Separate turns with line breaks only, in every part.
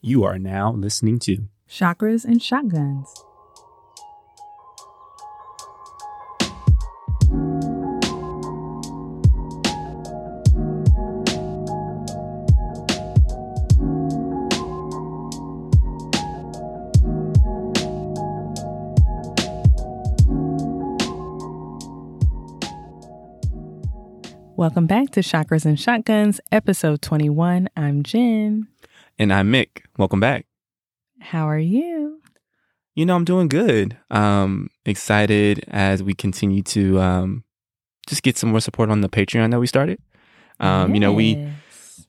You are now listening to
Chakras and Shotguns. Welcome back to Chakras and Shotguns, episode 21. I'm Jen.
And I'm Mick. Welcome back.
How are you?
You know, I'm doing good. Um, excited as we continue to um, just get some more support on the Patreon that we started. Um,
yes.
you know, we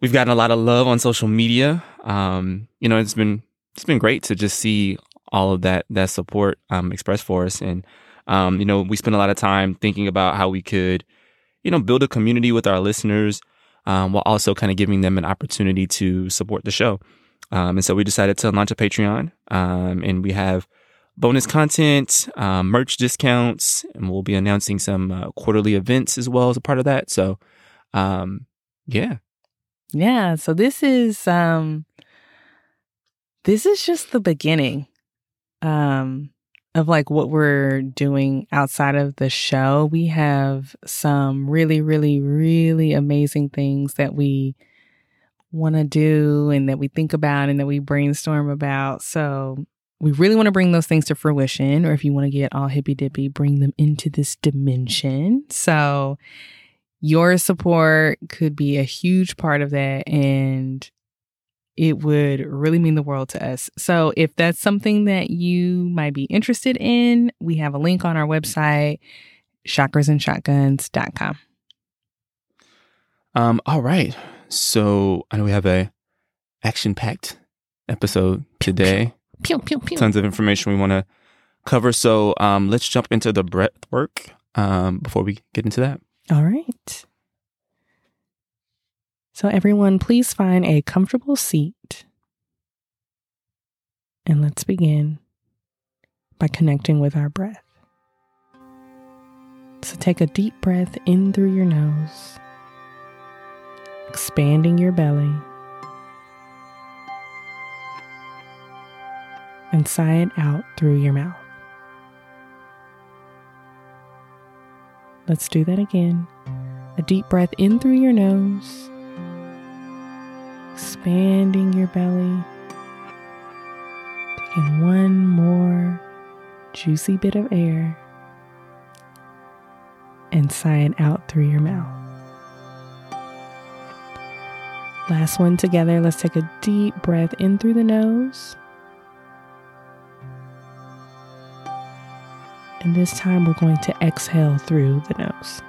we've gotten a lot of love on social media. Um, you know, it's been it's been great to just see all of that that support um, expressed for us, and um, you know, we spent a lot of time thinking about how we could, you know, build a community with our listeners, um, while also kind of giving them an opportunity to support the show. Um, and so we decided to launch a Patreon, um, and we have bonus content, um, merch discounts, and we'll be announcing some uh, quarterly events as well as a part of that. So, um, yeah,
Yeah, so this is um this is just the beginning um of like what we're doing outside of the show. We have some really really really amazing things that we want to do and that we think about and that we brainstorm about. So we really want to bring those things to fruition or if you want to get all hippy dippy, bring them into this dimension. So your support could be a huge part of that and it would really mean the world to us. So if that's something that you might be interested in, we have a link on our website chakrasandshotguns.com.
Um, all right. So I know we have a action packed episode today.
Pew pew pew.
Tons of information we want to cover. So um, let's jump into the breath work um, before we get into that.
All right. So everyone please find a comfortable seat. And let's begin by connecting with our breath. So take a deep breath in through your nose, expanding your belly, and sigh it out through your mouth. Let's do that again. A deep breath in through your nose, expanding your belly, taking one more juicy bit of air, and sigh it out through your mouth. Last one together. Let's take a deep breath in through the nose. And this time we're going to exhale through the nose.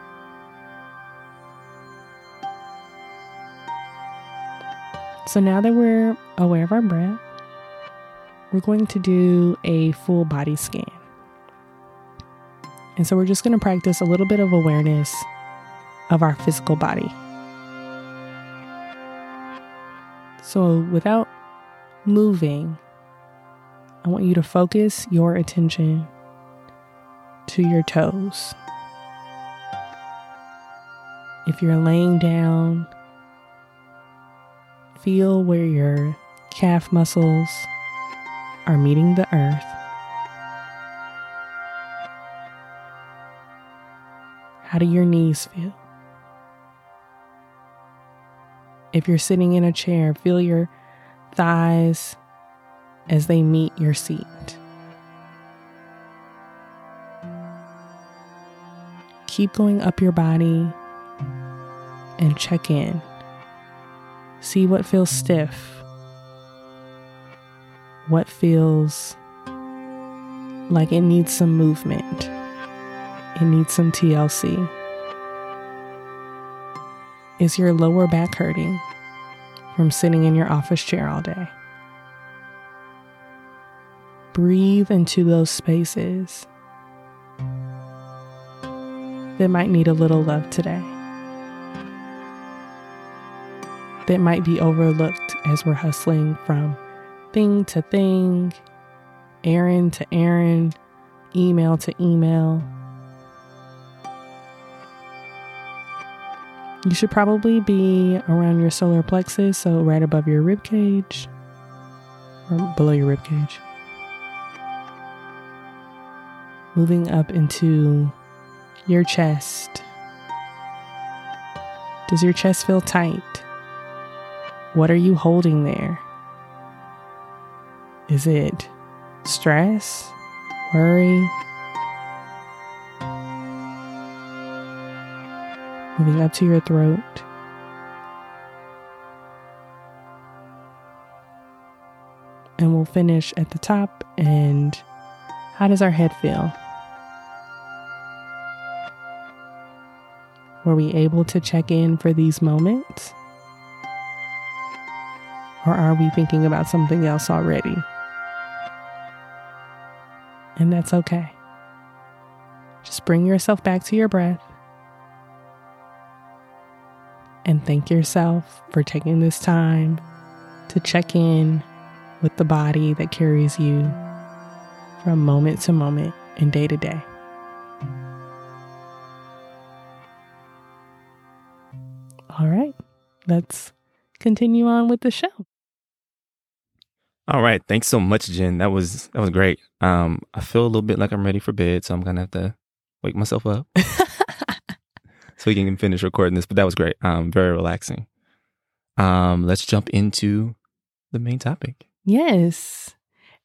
So now that we're aware of our breath, we're going to do a full body scan. And so we're just going to practice a little bit of awareness of our physical body. So without moving, I want you to focus your attention to your toes. If you're laying down, feel where your calf muscles are meeting the earth. How do your knees feel? If you're sitting in a chair, feel your thighs as they meet your seat. Keep going up your body and check in. See what feels stiff, what feels like it needs some movement, it needs some TLC. Is your lower back hurting from sitting in your office chair all day? Breathe into those spaces that might need a little love today, that might be overlooked as we're hustling from thing to thing, errand to errand, email to email. You should probably be around your solar plexus, so right above your rib cage. or below your rib cage. Moving up into your chest. Does your chest feel tight? What are you holding there? Is it stress, worry? Moving up to your throat. And we'll finish at the top. And how does our head feel? Were we able to check in for these moments? Or are we thinking about something else already? And that's okay. Just bring yourself back to your breath and thank yourself for taking this time to check in with the body that carries you from moment to moment and day to day. All right, let's continue on with the show.
All right, thanks so much, Jen. That was that was great. Um, I feel a little bit like I'm ready for bed, so I'm gonna have to wake myself up so we can finish recording this. But that was great. Um, very relaxing. Um, let's jump into the main topic.
Yes.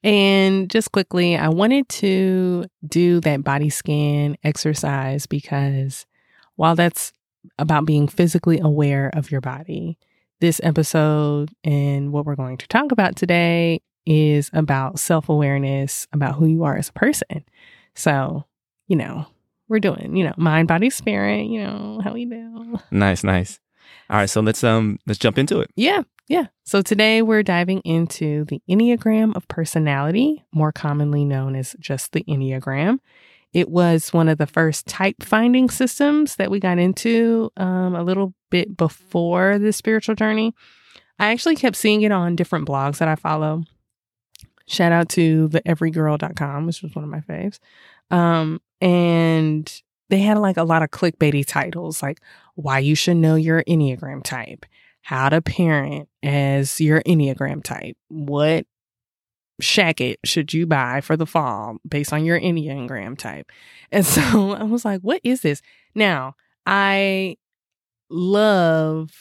And just quickly, I wanted to do that body scan exercise because while that's about being physically aware of your body, this episode and what we're going to talk about today is about self awareness, about who you are as a person. So, you know, we're doing, you know, mind, body, spirit, you know, how we do.
Nice, nice. All right, so let's um let's jump into it.
Yeah. Yeah. So today we're diving into the Enneagram of personality, more commonly known as just the Enneagram. It was one of the first type finding systems that we got into um, a little bit before the spiritual journey. I actually kept seeing it on different blogs that I follow. Shout out to the everygirl.com, which was one of my faves. Um, and they had like a lot of clickbaity titles like why you should know your Enneagram type how to parent as your Enneagram type. What shacket should you buy for the fall based on your Enneagram type? And so I was like, what is this? Now, I love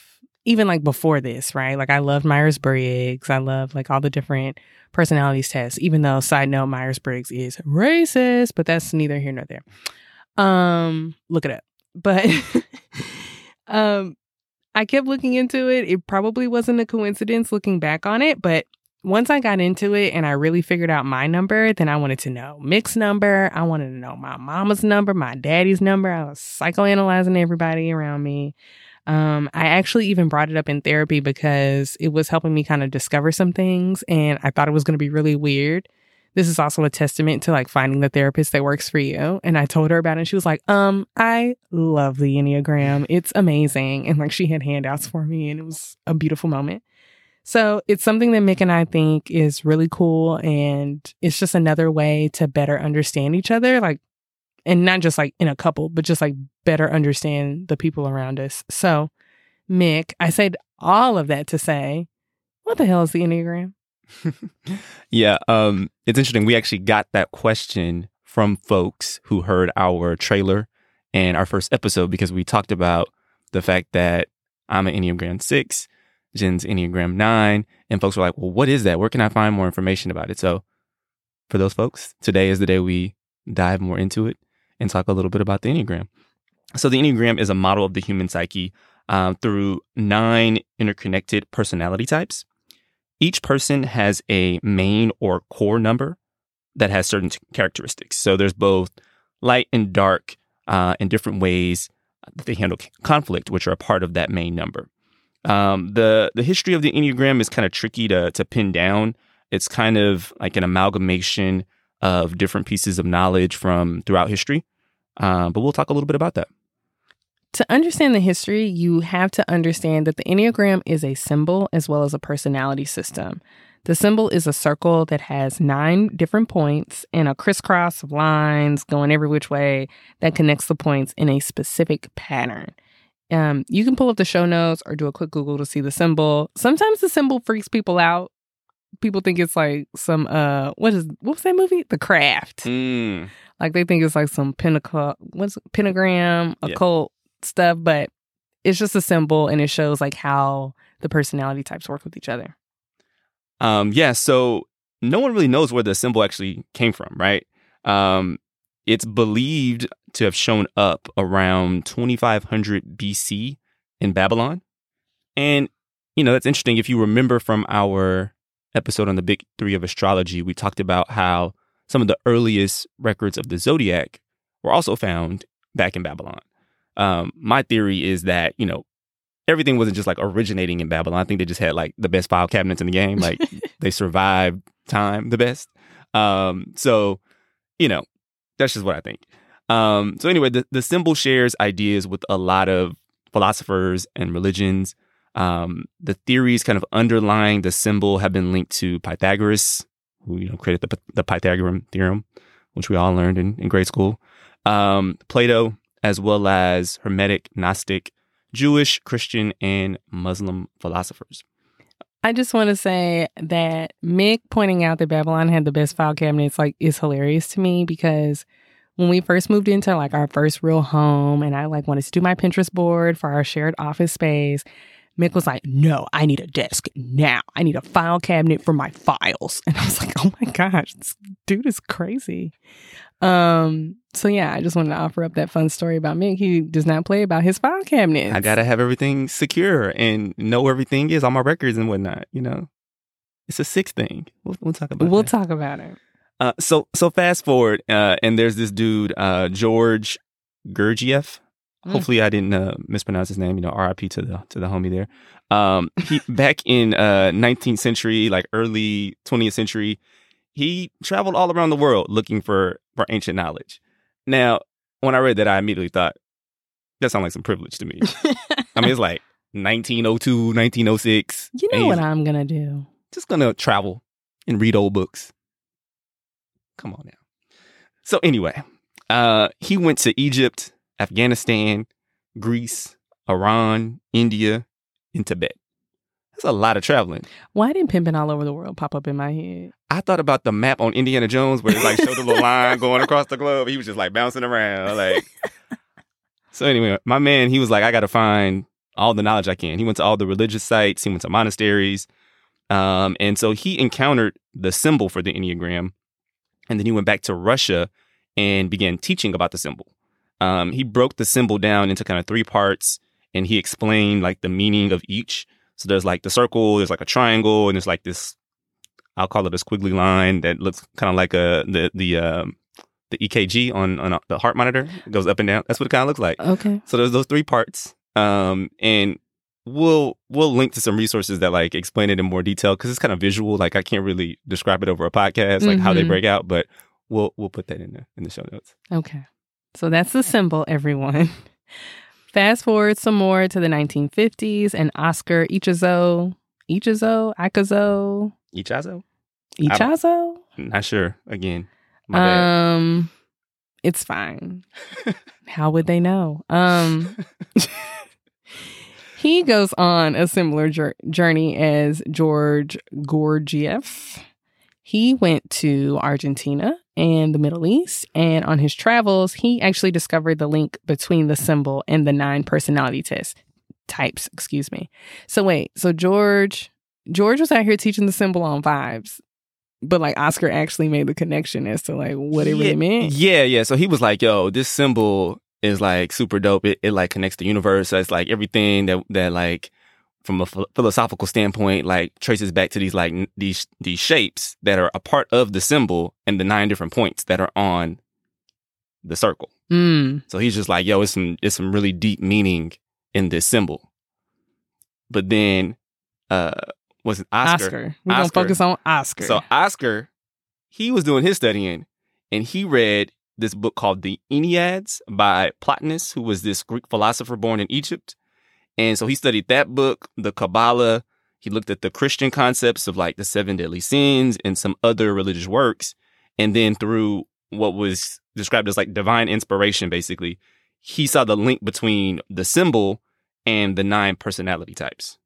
even like before this, right? Like I loved Myers Briggs. I love like all the different personalities tests, even though side note, Myers Briggs is racist, but that's neither here nor there. Um, look it up. But um I kept looking into it. It probably wasn't a coincidence looking back on it, but once I got into it and I really figured out my number, then I wanted to know Mick's number. I wanted to know my mama's number, my daddy's number. I was psychoanalyzing everybody around me. Um, I actually even brought it up in therapy because it was helping me kind of discover some things and I thought it was going to be really weird this is also a testament to like finding the therapist that works for you. And I told her about it and she was like, um, I love the Enneagram. It's amazing. And like she had handouts for me and it was a beautiful moment. So it's something that Mick and I think is really cool. And it's just another way to better understand each other. Like, and not just like in a couple, but just like better understand the people around us. So, Mick, I said all of that to say, what the hell is the Enneagram?
yeah, um, it's interesting. We actually got that question from folks who heard our trailer and our first episode because we talked about the fact that I'm an Enneagram 6, Jen's Enneagram 9, and folks were like, well, what is that? Where can I find more information about it? So, for those folks, today is the day we dive more into it and talk a little bit about the Enneagram. So, the Enneagram is a model of the human psyche um, through nine interconnected personality types. Each person has a main or core number that has certain characteristics. So there's both light and dark uh, in different ways that they handle conflict, which are a part of that main number. Um, the the history of the Enneagram is kind of tricky to to pin down. It's kind of like an amalgamation of different pieces of knowledge from throughout history. Uh, but we'll talk a little bit about that.
To understand the history, you have to understand that the Enneagram is a symbol as well as a personality system. The symbol is a circle that has nine different points and a crisscross of lines going every which way that connects the points in a specific pattern. Um, you can pull up the show notes or do a quick Google to see the symbol. Sometimes the symbol freaks people out people think it's like some uh what is what was that movie? The Craft.
Mm.
Like they think it's like some pentacle what's pentagram
Yeah.
occult stuff, but it's just a symbol and it shows like how the personality types work with each other.
Um, yeah, so no one really knows where the symbol actually came from, right? Um, it's believed to have shown up around 2500 BC in Babylon. And, you know, that's interesting. If you remember from our episode on the big three of astrology, we talked about how some of the earliest records of the zodiac were also found back in Babylon. Um, my theory is that, you know, everything wasn't just like originating in Babylon. I think they just had like the best file cabinets in the game. Like they survived time the best. Um, so, you know, that's just what I think. Um, so anyway, the, the symbol shares ideas with a lot of philosophers and religions. Um, the theories kind of underlying the symbol have been linked to Pythagoras, who you know created the the Pythagorean theorem, which we all learned in, in grade school. Um, Plato, as well as Hermetic, Gnostic, Jewish, Christian, and Muslim philosophers.
I just want to say that Mick pointing out that Babylon had the best file cabinets like is hilarious to me because when we first moved into like our first real home and I like wanted to do my Pinterest board for our shared office space, Mick was like, "No, I need a desk now. I need a file cabinet for my files." And I was like, "Oh my gosh, this dude is crazy." Um, so yeah, I just wanted to offer up that fun story about Mick. He does not play about his file cabinets.
I gotta have everything secure and know where everything is, all my records and whatnot. You know, it's a six thing. We'll, we'll talk about. It.
We'll
that.
talk about it.
Uh, so so fast forward, uh, and there's this dude, uh, George Gurdjieff.
Mm.
Hopefully, I didn't uh, mispronounce his name. You know, R.I.P. to the to the homie there. Um, he back in uh 19th century, like early 20th century, he traveled all around the world looking for for ancient knowledge. Now, when I read that, I immediately thought that sounds like some privilege to me. I mean, it's like 1902, 1906.
You know what I'm gonna do.
just gonna travel and read old books. Come on now. So anyway, uh, he went to Egypt, Afghanistan, Greece, Iran, India, and Tibet. That's a lot of traveling.
Why didn't pimping all over the world pop up in my head?
I thought about the map on Indiana Jones where it like showed the little line going across the globe. He was just like bouncing around. Like So anyway, my man, he was like, I gotta find all the knowledge I can. He went to all the religious sites, he went to monasteries. Um, and so he encountered the symbol for the Enneagram. And then he went back to Russia and began teaching about the symbol. Um, he broke the symbol down into kind of three parts and he explained like the meaning of each. So there's like the circle, there's like a triangle, and there's like this I'll call it a squiggly line that looks kind of like a the the um, the EKG on on a, the heart monitor. It goes up and down. That's what it kind of looks like.
Okay.
So there's those three parts. Um, and we'll we'll link to some resources that like explain it in more detail because it's kind of visual. Like I can't really describe it over a podcast, like how they
Mhm.
break out, but we'll we'll put that in the in the show notes.
Okay. So that's the symbol, everyone. Fast forward some more to the 1950s, and Oscar Ichizo, Ichizo, Akazo,
Ichazo?
Ichazo.
Not sure. Again, my bad.
Um, it's fine. How would they know? Um, he goes on a similar jour- journey as George Gurdjieff. He went to Argentina and the Middle East, and on his travels, he actually discovered the link between the symbol and the nine personality test types. Excuse me. So wait, so George, George was out here teaching the symbol on vibes, but like Oscar actually made the connection as to like what it really meant.
Yeah, yeah. So he was like, "Yo, this symbol is like super dope. It, it like connects the universe. So it's like everything that that like from a ph- philosophical standpoint, like traces back to these like n- these these shapes that are a part of the symbol and the nine different points that are on the circle.
Mm.
So he's just like, "Yo, it's some it's some really deep meaning in this symbol." But then, uh, was it
Oscar.
Oscar?
We're gonna focus on Oscar.
So Oscar, he was doing his studying, and he read this book called The Enneads by Plotinus, who was this Greek philosopher born in Egypt. And so he studied that book, the Kabbalah. He looked at the Christian concepts of like the seven deadly sins and some other religious works. And then through what was described as like divine inspiration, basically, he saw the link between the symbol and the nine personality types.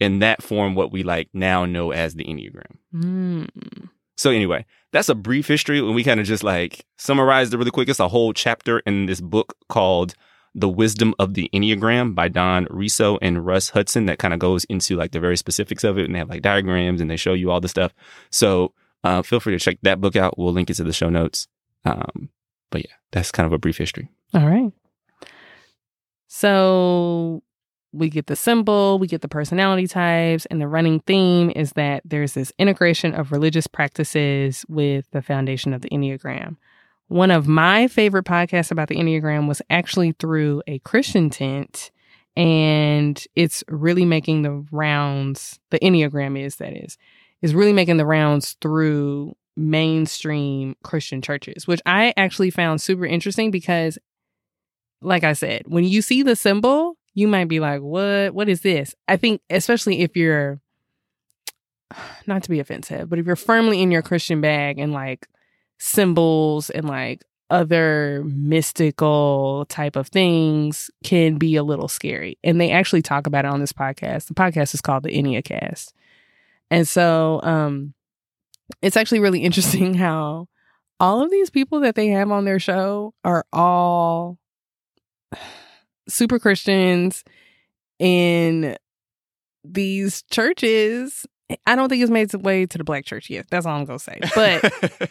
and that formed what we like now know as the Enneagram.
Mm.
So anyway, that's a brief history, and we kind of just like summarized it really quick. It's a whole chapter in this book called "The Wisdom of the Enneagram" by Don Riso and Russ Hudson. That kind of goes into like the very specifics of it, and they have like diagrams and they show you all the stuff. So uh, feel free to check that book out. We'll link it to the show notes. Um, but yeah, that's kind of a brief history.
All right. So we get the symbol, we get the personality types, and the running theme is that there's this integration of religious practices with the foundation of the Enneagram. One of my favorite podcasts about the Enneagram was actually through a Christian tent, and it's really making the rounds. The Enneagram is, that is, is really making the rounds through mainstream Christian churches, which I actually found super interesting because, like I said, when you see the symbol, you might be like, what? What is this? I think, especially if you're, not to be offensive, but if you're firmly in your Christian bag and like symbols and like other mystical type of things can be a little scary. And they actually talk about it on this podcast. The podcast is called the Enneacast. And so um it's actually really interesting how all of these people that they have on their show are all super Christians in these churches. I don't think it's made its way to the black church yet. That's all I'm gonna say. But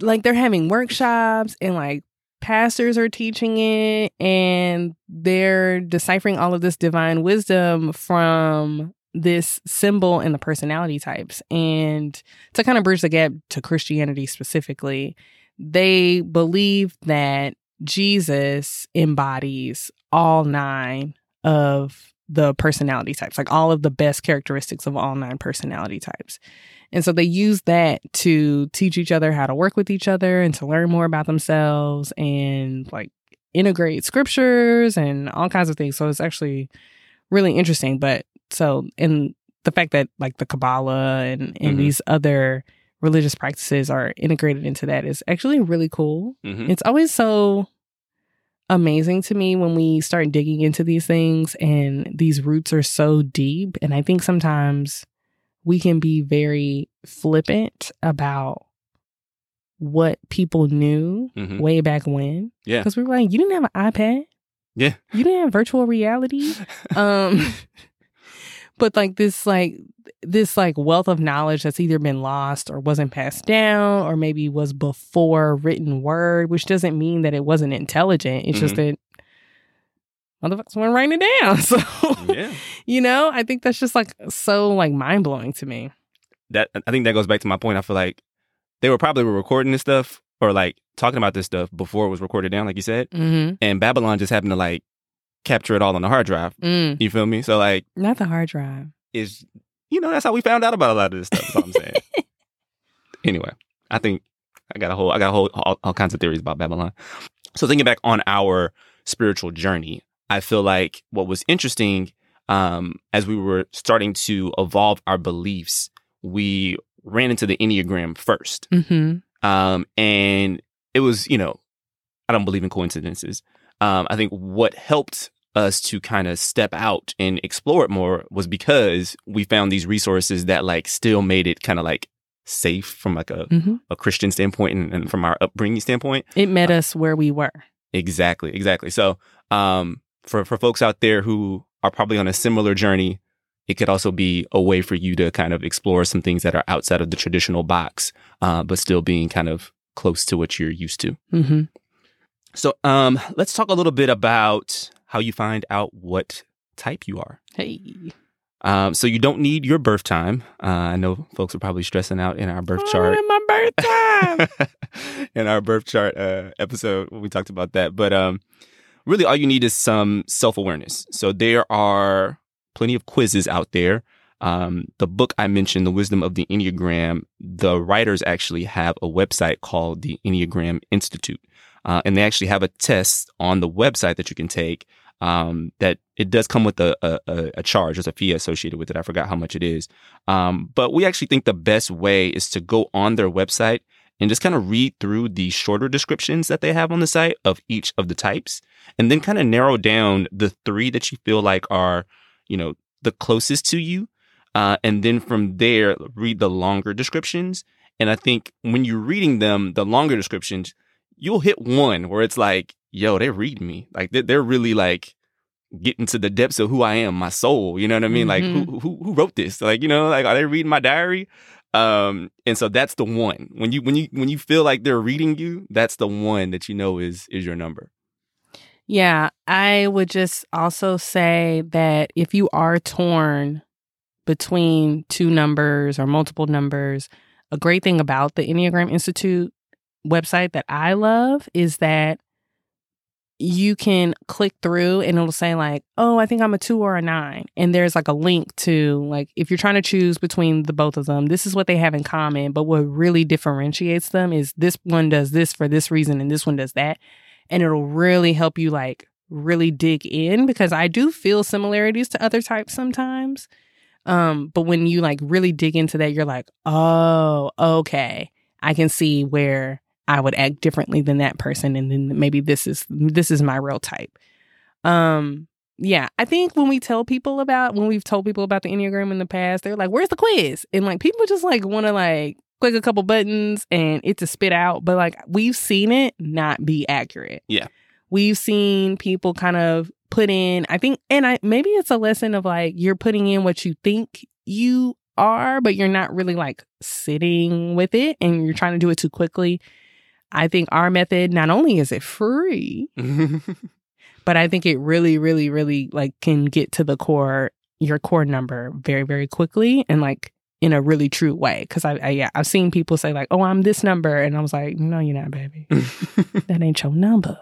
like they're having workshops and like pastors are teaching it and they're deciphering all of this divine wisdom from this symbol and the personality types. And to kind of bridge the gap to Christianity specifically, they believe that Jesus embodies all nine of the personality types, like all of the best characteristics of all nine personality types. And so they use that to teach each other how to work with each other and to learn more about themselves and like integrate scriptures and all kinds of things. So it's actually really interesting. But so, and the fact that like the Kabbalah and, and
Mhm.
these other religious practices are integrated into that is actually really cool.
Mhm.
It's always so amazing to me when we start digging into these things and these roots are so deep. And I think sometimes we can be very flippant about what people knew
Mhm.
way back when.
Yeah.
Because we were like, you didn't have an iPad.
Yeah.
You didn't have virtual reality. Um but like this like this like wealth of knowledge that's either been lost or wasn't passed down or maybe was before written word, which doesn't mean that it wasn't intelligent. It's just that motherfuckers weren't writing it down. So
yeah.
you know, I think that's just like so like mind blowing to me.
That I think that goes back to my point. I feel like they were probably recording this stuff or like talking about this stuff before it was recorded down, like you said.
Mm-hmm.
And Babylon just happened to like capture it all on the hard drive.
Mm.
You feel me? So like
Not the hard drive.
is you know that's how we found out about a lot of this stuff. I'm saying. anyway, I think I got a whole I got a whole all, all kinds of theories about Babylon. So thinking back on our spiritual journey, I feel like what was interesting um, as we were starting to evolve our beliefs, we ran into the Enneagram first,
Mm-hmm.
um, and it was you know I don't believe in coincidences. Um, I think what helped us to kind of step out and explore it more was because we found these resources that like still made it kind of like safe from like a,
Mm-hmm.
a Christian standpoint and, and from our upbringing standpoint.
It met us where we were.
Exactly, exactly. So, um, for for folks out there who are probably on a similar journey, it could also be a way for you to kind of explore some things that are outside of the traditional box, uh, but still being kind of close to what you're used to.
Mm-hmm.
So, um, let's talk a little bit about how you find out what type you are.
Hey.
Um, so you don't need your birth time. Uh, I know folks are probably stressing out in our birth chart.
Oh, my birth time.
in our birth chart uh, episode we talked about that. But um, really, all you need is some self awareness. So there are plenty of quizzes out there. Um, the book I mentioned, The Wisdom of the Enneagram, the writers actually have a website called the Enneagram Institute. Uh, and they actually have a test on the website that you can take. Um, that it does come with a, a, a- charge. There's a fee associated with it. I forgot how much it is. Um, but we actually think the best way is to go on their website and just kind of read through the shorter descriptions that they have on the site of each of the types and then kind of narrow down the three that you feel like are, you know, the closest to you. Uh, and then from there, read the longer descriptions. And I think when you're reading them, the longer descriptions, you'll hit one where it's like, yo, they're reading me. Like they're, they're really like getting to the depths of who I am, my soul. You know what I mean?
Mm-hmm.
Like who, who, who wrote this? Like, you know, like are they reading my diary? Um, and so that's the one. When you, when you, when you feel like they're reading you, that's the one that you know is, is your number.
Yeah, I would just also say that if you are torn between two numbers or multiple numbers, a great thing about the Enneagram Institute website that I love is that you can click through and it'll say like, "Oh, I think I'm a 2 or a 9." And there's like a link to like if you're trying to choose between the both of them, this is what they have in common, but what really differentiates them is this one does this for this reason and this one does that. And it'll really help you like really dig in because I do feel similarities to other types sometimes. Um, but when you like really dig into that, you're like, "Oh, okay. I can see where I would act differently than that person and then maybe this is this is my real type. Um yeah, I think when we tell people about when we've told people about the Enneagram in the past, they're like, "Where's the quiz?" And like people just like want to like click a couple buttons and it to spit out, but like we've seen it not be accurate.
Yeah.
We've seen people kind of put in, I think and I maybe it's a lesson of like you're putting in what you think you are, but you're not really like sitting with it and you're trying to do it too quickly. I think our method, not only is it free, but I think it really, really, really like can get to the core, your core number very, very quickly and like in a really true way. Cause I, I yeah, I've seen people say like, oh, I'm this number. And I was like, no, you're not, baby. that ain't your number.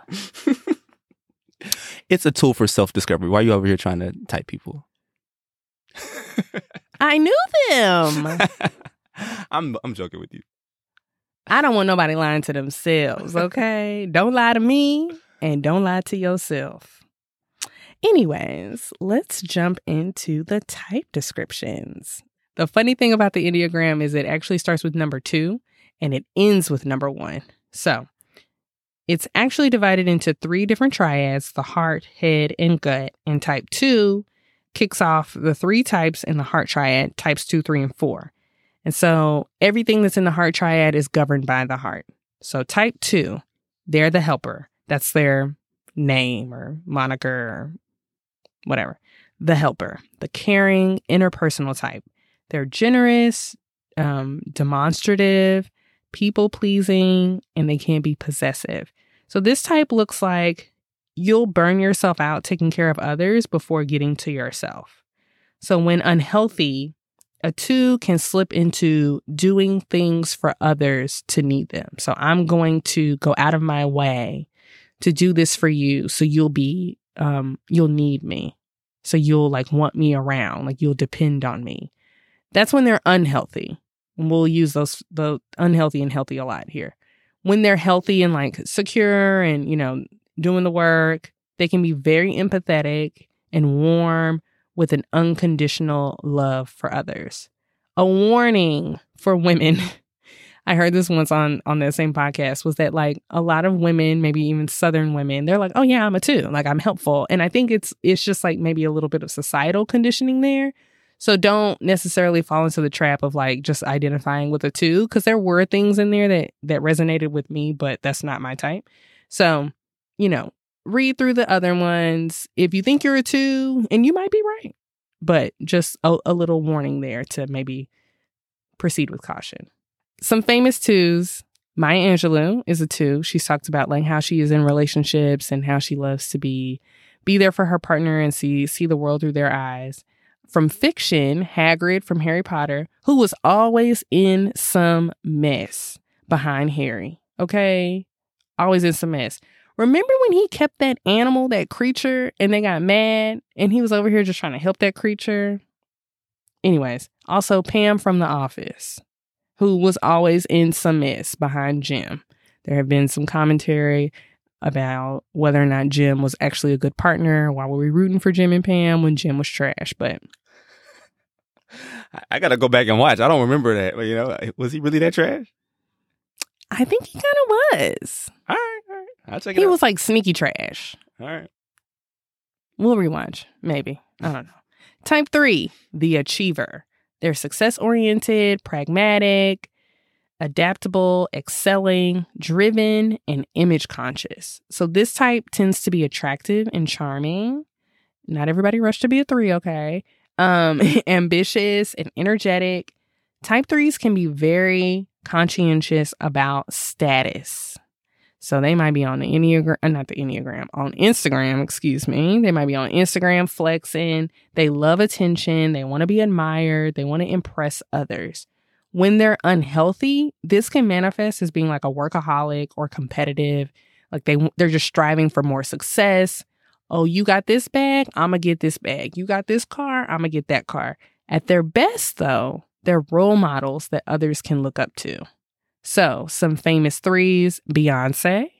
it's a tool for self discovery. Why are you over here trying to type people?
I knew them.
I'm I'm joking with you.
I don't want nobody lying to themselves, okay? don't lie to me and don't lie to yourself. Anyways, let's jump into the type descriptions. The funny thing about the Enneagram is it actually starts with number two and it ends with number one. So it's actually divided into three different triads the heart, head, and gut. And type two kicks off the three types in the heart triad types two, three, and four. And so everything that's in the heart triad is governed by the heart. So type two, they're the helper. That's their name or moniker or whatever. The helper, the caring, interpersonal type. They're generous, um, demonstrative, people pleasing, and they can be possessive. So this type looks like you'll burn yourself out taking care of others before getting to yourself. So when unhealthy, a two can slip into doing things for others to need them. So I'm going to go out of my way to do this for you so you'll be um you'll need me. So you'll like want me around, like you'll depend on me. That's when they're unhealthy. And we'll use those the unhealthy and healthy a lot here. When they're healthy and like secure and, you know, doing the work, they can be very empathetic and warm with an unconditional love for others. A warning for women. I heard this once on on that same podcast was that like a lot of women, maybe even southern women, they're like, "Oh yeah, I'm a 2. Like I'm helpful." And I think it's it's just like maybe a little bit of societal conditioning there. So don't necessarily fall into the trap of like just identifying with a 2 because there were things in there that that resonated with me, but that's not my type. So, you know, read through the other ones. If you think you're a 2, and you might be right, but just a, a little warning there to maybe proceed with caution. Some famous twos. Maya Angelou is a two. She's talked about like how she is in relationships and how she loves to be be there for her partner and see see the world through their eyes. From fiction, Hagrid from Harry Potter, who was always in some mess behind Harry. Okay? Always in some mess. Remember when he kept that animal, that creature, and they got mad and he was over here just trying to help that creature? Anyways, also Pam from The Office, who was always in some mess behind Jim. There have been some commentary about whether or not Jim was actually a good partner. Why were we rooting for Jim and Pam when Jim was trash? But
I gotta go back and watch. I don't remember that. But, you know, was he really that trash?
I think he kind of was.
All right, all right. I'll check it
He
out.
was like sneaky trash.
all right.
We'll rewatch, maybe. I don't know. Type three, the achiever. They're success oriented, pragmatic, adaptable, excelling, driven, and image conscious. So this type tends to be attractive and charming. Not everybody rush to be a three, okay? Um, ambitious and energetic. Type threes can be very conscientious about status. So they might be on the Enneagram, uh, not the Enneagram, on Instagram, excuse me. They might be on Instagram flexing. They love attention. They want to be admired. They want to impress others. When they're unhealthy, this can manifest as being like a workaholic or competitive. Like they they're just striving for more success. Oh, you got this bag, I'm gonna get this bag. You got this car, I'm gonna get that car. At their best though, they're role models that others can look up to. So, some famous threes Beyonce,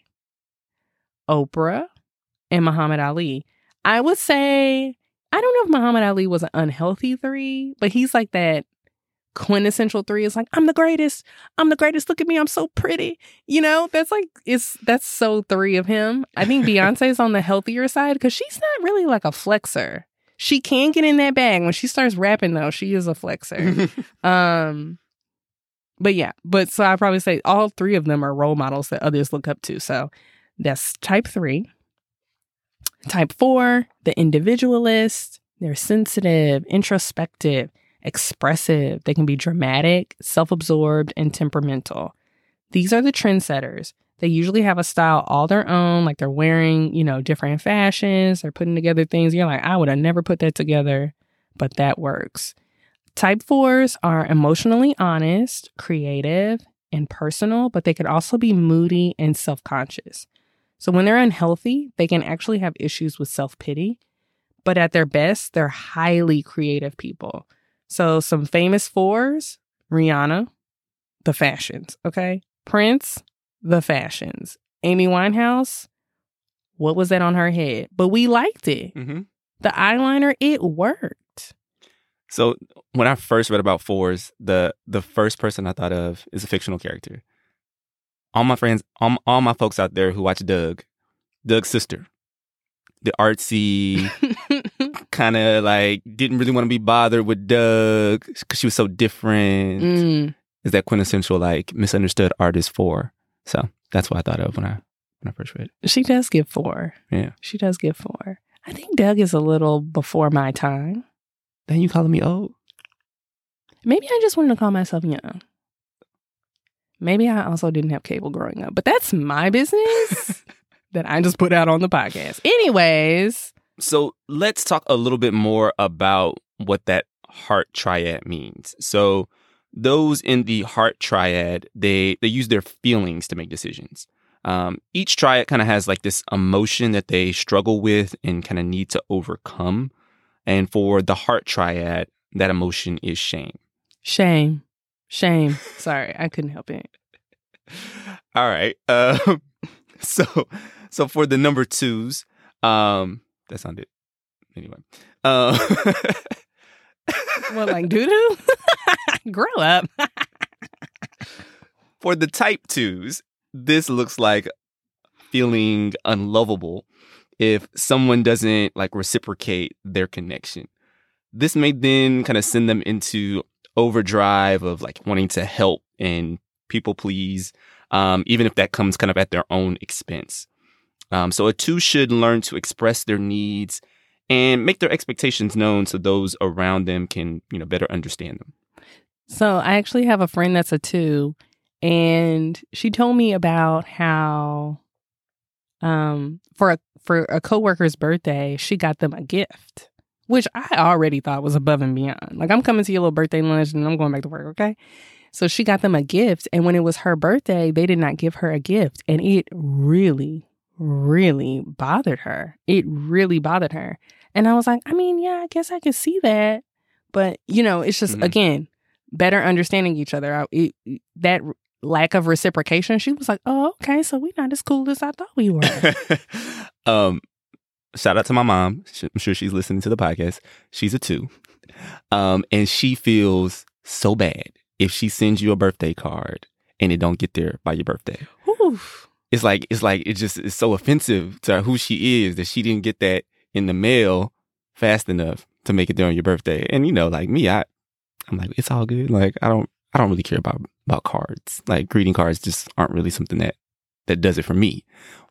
Oprah, and Muhammad Ali. I would say, I don't know if Muhammad Ali was an unhealthy three, but he's like that quintessential three is like, I'm the greatest. I'm the greatest. Look at me. I'm so pretty. You know, that's like, it's, that's so three of him. I think Beyonce's on the healthier side because she's not really like a flexer. She can get in that bag. When she starts rapping, though, she is a flexer. um, but yeah, but so I probably say all three of them are role models that others look up to. So that's type three. Type four, the individualist. They're sensitive, introspective, expressive. They can be dramatic, self absorbed, and temperamental. These are the trendsetters. They usually have a style all their own, like they're wearing, you know, different fashions, they're putting together things. You're like, I would have never put that together, but that works. Type fours are emotionally honest, creative, and personal, but they could also be moody and self conscious. So when they're unhealthy, they can actually have issues with self pity, but at their best, they're highly creative people. So some famous fours Rihanna, the fashions, okay? Prince, the fashions. Amy Winehouse, what was that on her head? But we liked it.
Mm-hmm.
The eyeliner, it worked.
So when I first read about fours, the the first person I thought of is a fictional character. All my friends, all, all my folks out there who watch Doug, Doug's sister, the artsy, kind of like didn't really want to be bothered with Doug because she was so different.
Mm.
Is that quintessential like misunderstood artist four? So that's what I thought of when I when I first read. it.
She does get four.
Yeah.
She does get four. I think Doug is a little before my time.
Then you calling me old?
Maybe I just wanted to call myself young. Maybe I also didn't have cable growing up, but that's my business that I just put out on the podcast. Anyways,
So let's talk a little bit more about what that heart triad means. So those in the heart triad, they they use their feelings to make decisions. Um, each triad kind of has like this emotion that they struggle with and kind of need to overcome. And for the heart triad, that emotion is shame.
shame, shame. Sorry, I couldn't help it.
All right. Um, so so for the number twos, um, that sounded anyway. Uh,
What, like doo doo? Grow up.
for the type twos, this looks like feeling unlovable if someone doesn't like reciprocate their connection. This may then kind of send them into overdrive of like wanting to help and people please, um, even if that comes kind of at their own expense. Um, so a two should learn to express their needs and make their expectations known so those around them can, you know, better understand them.
So I actually have a friend that's a two, and she told me about how, um, for a for a coworker's birthday, she got them a gift, which I already thought was above and beyond. Like I'm coming to your little birthday lunch, and I'm going back to work. Okay, so she got them a gift, and when it was her birthday, they did not give her a gift, and it really, really bothered her. It really bothered her, and I was like, I mean, yeah, I guess I could see that, but you know, it's just
Mhm.
again better understanding each other. I, it, that lack of reciprocation, she was like, "Oh, okay, so we're not as cool as I thought we were."
um, shout out to my mom. I'm sure she's listening to the podcast. She's a two, um, and she feels so bad if she sends you a birthday card and it don't get there by your birthday.
Oof.
It's like it's like it just is so offensive to who she is that she didn't get that in the mail fast enough to make it there on your birthday. And you know, like me, I I'm like, it's all good. Like I don't I don't really care about about cards. Like greeting cards just aren't really something that that does it for me.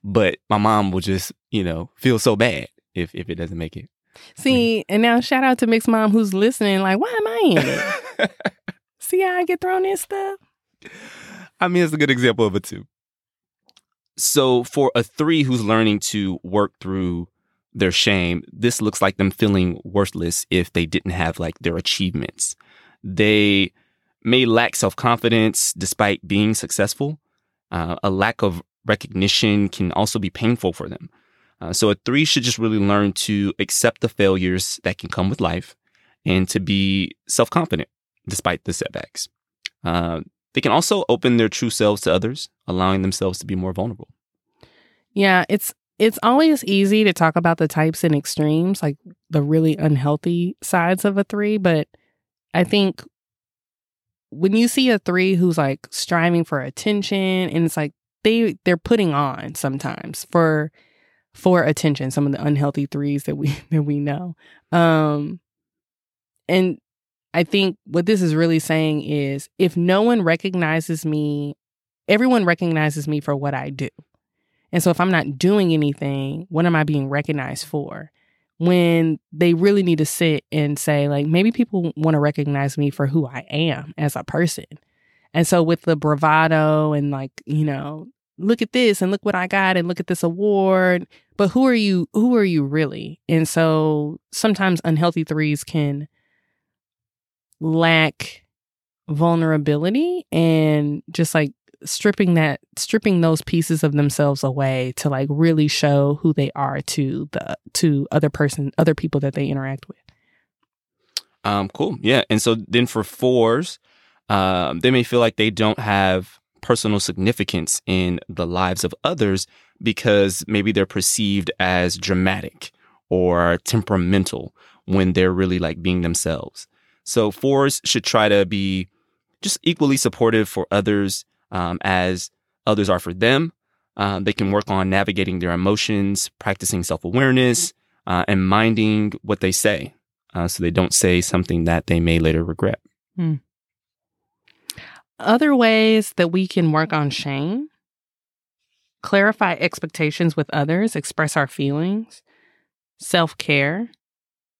But my mom will just, you know, feel so bad if if it doesn't make it.
See, mm. and now shout out to Mick's Mom who's listening. Like, why am I in it? See how I get thrown in stuff?
I mean, it's a good example of it too. So for a three who's learning to work through their shame, this looks like them feeling worthless if they didn't have like their achievements. They may lack self confidence despite being successful. Uh, a lack of recognition can also be painful for them. Uh, so a three should just really learn to accept the failures that can come with life and to be self confident despite the setbacks. Uh, they can also open their true selves to others, allowing themselves to be more vulnerable.
Yeah, it's it's always easy to talk about the types and extremes, like the really unhealthy sides of a three, but I think when you see a three who's like striving for attention and it's like they they're putting on sometimes for for attention some of the unhealthy threes that we that we know. Um and i think what this is really saying is if no one recognizes me everyone recognizes me for what i do. And so if i'm not doing anything what am i being recognized for when they really need to sit and say like maybe people want to recognize me for who i am as a person and so with the bravado and like you know look at this and look what I got and look at this award. But who are you? Who are you really? And so sometimes unhealthy threes can lack vulnerability and just like stripping that stripping those pieces of themselves away to like really show who they are to the to other person other people that they interact with.
Um cool. Yeah. And so then for fours um they may feel like they don't have personal significance in the lives of others because maybe they're perceived as dramatic or temperamental when they're really like being themselves. So fours should try to be just equally supportive for others um, as others are for them. Um, they can work on navigating their emotions, practicing self awareness, uh, and minding what they say uh, so they don't say something that they may later regret. Hmm.
Other ways that we can work on shame clarify expectations with others, express our feelings, self care,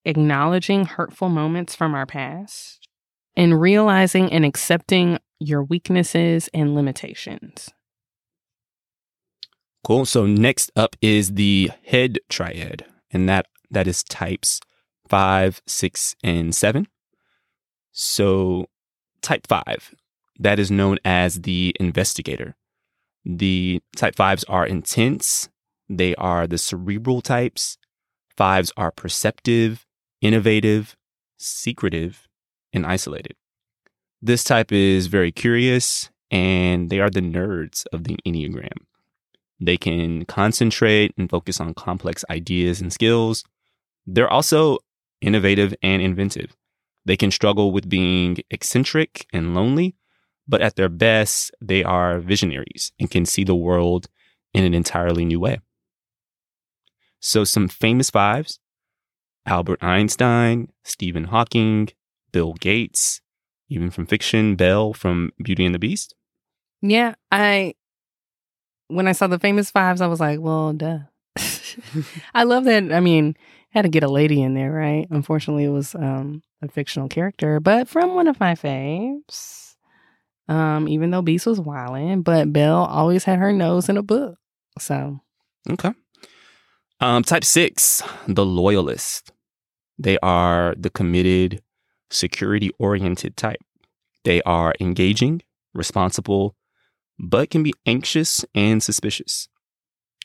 acknowledging hurtful moments from our past, and realizing and accepting your weaknesses and limitations.
Cool. So next up is the head triad, and that that is types five, six, and seven. So type five that is known as the investigator. The type fives are intense, they are the cerebral types. Fives are perceptive, innovative, secretive, and isolated. This type is very curious and they are the nerds of the Enneagram. They can concentrate and focus on complex ideas and skills. They're also innovative and inventive. They can struggle with being eccentric and lonely, but at their best, they are visionaries and can see the world in an entirely new way. So, some famous fives Albert Einstein, Stephen Hawking, Bill Gates, even from fiction, Belle from Beauty and the Beast.
Yeah, I, when I saw the famous fives, I was like, well, duh. I love that. I mean, had to get a lady in there, right? Unfortunately, it was um, a fictional character, but from one of my faves. Um, even though Beast was wilding, but Belle always had her nose in a book. So
Okay. Um, type six, the loyalist. They are the committed, security oriented type. They are engaging, responsible, but can be anxious and suspicious.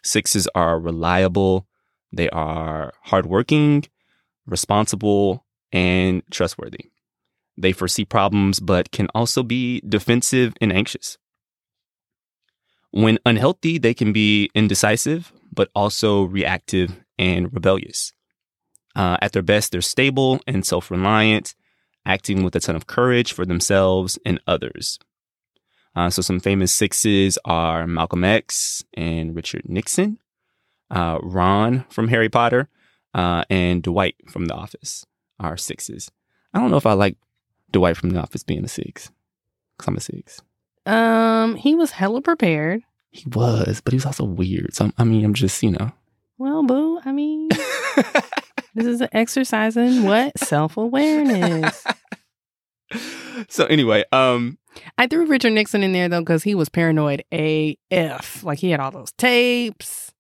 Sixes are reliable, they are hardworking, responsible, and trustworthy. They foresee problems, but can also be defensive and anxious. When unhealthy, they can be indecisive, but also reactive and rebellious. Uh, at their best, they're stable and self reliant, acting with a ton of courage for themselves and others. Uh, so, some famous sixes are Malcolm X and Richard Nixon, uh, Ron from Harry Potter, uh, and Dwight from The Office. are sixes. I don't know if I like Dwight from The Office being a six because I'm a six.
Um, he was hella prepared.
He was, but he was also weird. So I mean, I'm just you know.
Well, boo. I mean, this is an exercise in what self awareness.
so anyway, um,
I threw Richard Nixon in there though because he was paranoid AF. Like he had all those tapes.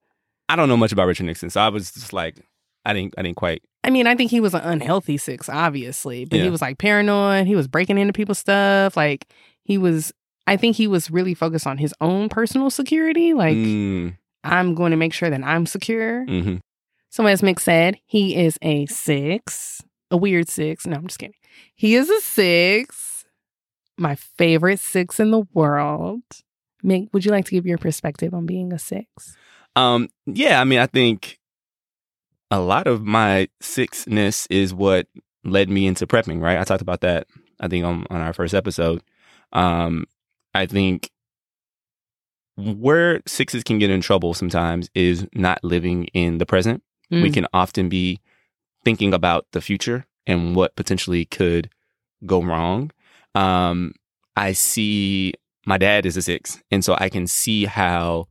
I don't know much about Richard Nixon, so I was just like, I didn't, I didn't quite.
I mean, I think he was an unhealthy six, obviously, but he was like paranoid. He was breaking into people's stuff. Like he was. I think he was really focused on his own personal security. Like
Mm,
I'm going to make sure that I'm secure.
hmm
So as Mick said, he is a six, a weird six. No, I'm just kidding. He is a six. My favorite six in the world. Mick, would you like to give your perspective on being a six?
Um, yeah, I mean, I think a lot of my sixness is what led me into prepping, right? I talked about that, I think, on, on our first episode. Um, I think where sixes can get in trouble sometimes is not living in the present. We
Mm.
can often be thinking about the future and what potentially could go wrong. Um, I see my dad is a six, and so I can see how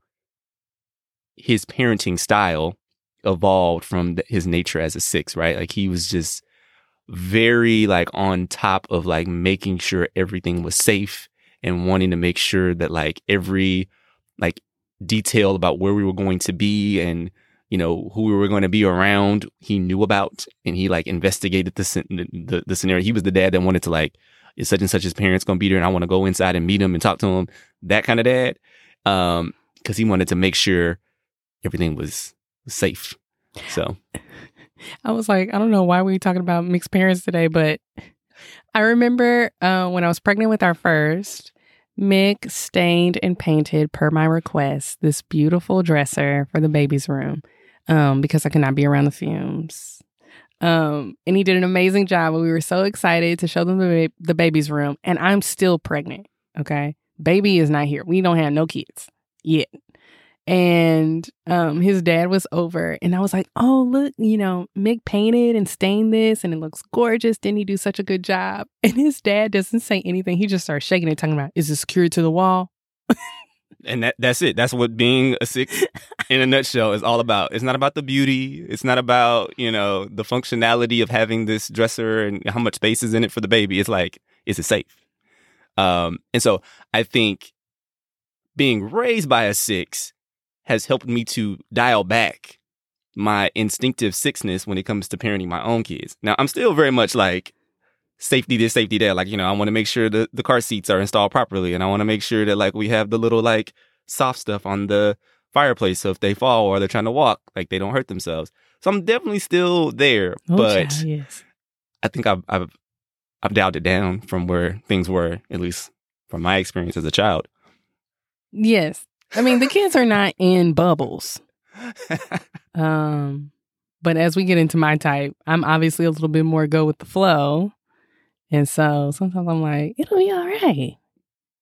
his parenting style evolved from the, his nature as a six, right? Like he was just very like on top of like making sure everything was safe and wanting to make sure that like every like detail about where we were going to be and you know who we were going to be around he knew about and he like investigated the the, the, scenario. He was the dad that wanted to like is such and such his parents going to be there and I want to go inside and meet him and talk to him that kind of dad um cuz he wanted to make sure everything was safe so.
I was like, I don't know why we were talking about Mick's parents today, but I remember uh, when I was pregnant with our first, Mick stained and painted, per my request, this beautiful dresser for the baby's room um, because I could not be around the fumes. Um, and he did an amazing job. We were so excited to show them the, ba- the baby's room. And I'm still pregnant. Okay. Baby is not here. We don't have no kids yet and um his dad was over and I was like, "Oh, look, you know, Mick painted and stained this and it looks gorgeous. Didn't he do such a good job?" And his dad doesn't say anything. He just starts shaking it talking about, "Is it secured to the wall?"
and that that's it. That's what being a six in a nutshell is all about. It's not about the beauty. It's not about you know the functionality of having this dresser and how much space is in it for the baby. It's like is it safe? Um and so i think being raised by a six has helped me to dial back my instinctive sixness when it comes to parenting my own kids. Now i'm still very much like safety this, safety that. Like, you know, I want to make sure the, the car seats are installed properly. And I want to make sure that like we have the little like soft stuff on the fireplace. So if they fall or they're trying to walk, like they don't hurt themselves. So I'm definitely still there,
Oh,
but
child, yes.
I think I've, I've, I've dialed it down from where things were, at least from my experience as a child.
Yes. I mean, the kids are not in bubbles. Um, but as we get into my type, I'm obviously a little bit more go with the flow. And so sometimes I'm like, it'll be all right.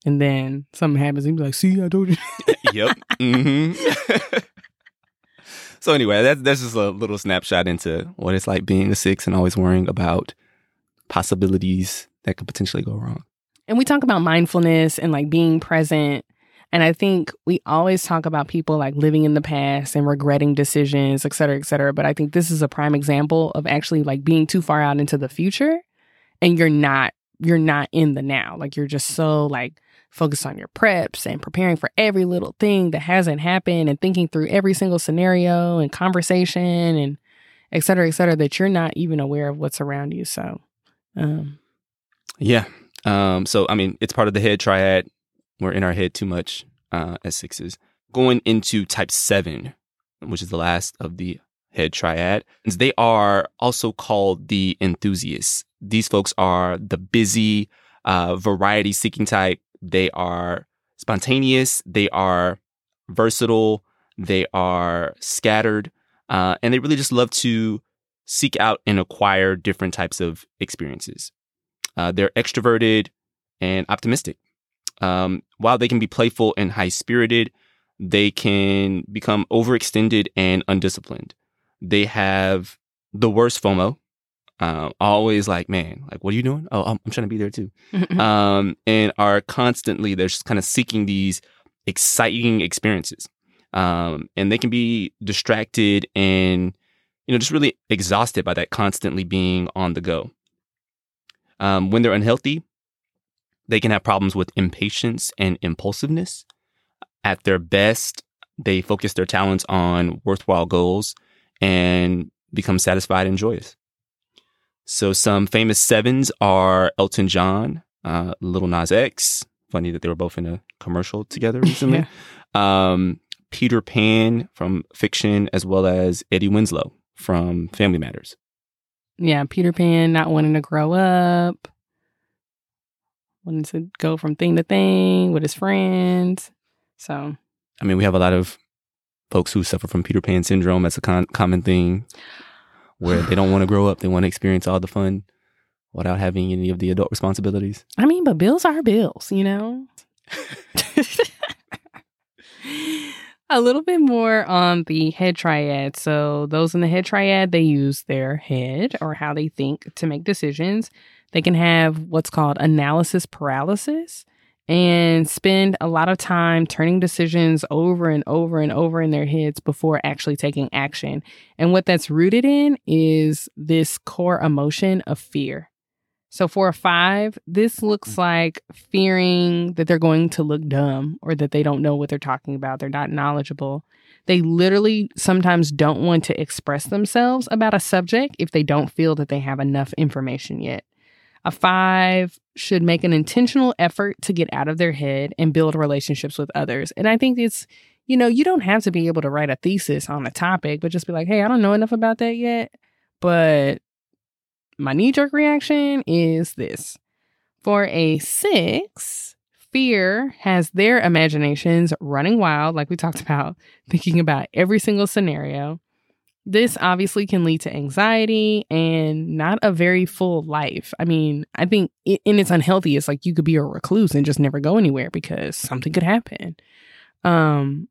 And then something happens, and be like, see, I told you.
yep. hmm so anyway, that's that's just a little snapshot into what it's like being a six and always worrying about possibilities that could potentially go wrong.
And we talk about mindfulness and like being present. And I think we always talk about people like living in the past and regretting decisions, et cetera, et cetera. But I think this is a prime example of actually like being too far out into the future and you're not you're not in the now. Like you're just so like focused on your preps and preparing for every little thing that hasn't happened and thinking through every single scenario and conversation and et cetera, et cetera, that you're not even aware of what's around you. So um
Yeah. Um, so I mean, it's part of the head triad. We're in our head too much uh, as sixes. Going into type seven, which is the last of the head triad. They are also called the enthusiasts. These folks are the busy, uh, variety seeking type. They are spontaneous. They are versatile. They are scattered. Uh, and they really just love to seek out and acquire different types of experiences. Uh, they're extroverted and optimistic. Um, while they can be playful and high spirited, they can become overextended and undisciplined. They have the worst FOMO. uh, always like, man, like, what are you doing? Oh, I'm, I'm trying to be there too. um, and are constantly, they're just kind of seeking these exciting experiences. Um, and they can be distracted and, you know, just really exhausted by that constantly being on the go. Um, when they're unhealthy, they can have problems with impatience and impulsiveness. At their best, they focus their talents on worthwhile goals and become satisfied and joyous. So some famous sevens are Elton John, uh, Lil Nas X. Funny that they were both in a commercial together recently. yeah. um, Peter Pan from fiction, as well as Eddie Winslow from Family Matters.
Yeah, Peter Pan not wanting to grow up, wanting to go from thing to thing with his friends. So,
I mean, we have a lot of folks who suffer from Peter Pan syndrome. That's a con- common thing where they don't want to grow up. They want to experience all the fun without having any of the adult responsibilities.
I mean, but bills are bills, you know? a little bit more on the head triad. So, those in the head triad, they use their head or how they think to make decisions. They can have what's called analysis paralysis and spend a lot of time turning decisions over and over and over in their heads before actually taking action. And what that's rooted in is this core emotion of fear. So for a five, this looks mm. like fearing that they're going to look dumb or that they don't know what they're talking about. They're not knowledgeable. They literally sometimes don't want to express themselves about a subject if they don't feel that they have enough information yet. A five should make an intentional effort to get out of their head and build relationships with others. And I think it's, you know, you don't have to be able to write a thesis on a topic, but just be like, hey, I don't know enough about that yet, but my knee jerk reaction is this. For a six, fear has their imaginations running wild, like we talked about, thinking about every single scenario. This obviously can lead to anxiety and not a very full life. I mean, I think in its unhealthy, it's like you could be a recluse and just never go anywhere because something could happen. Um,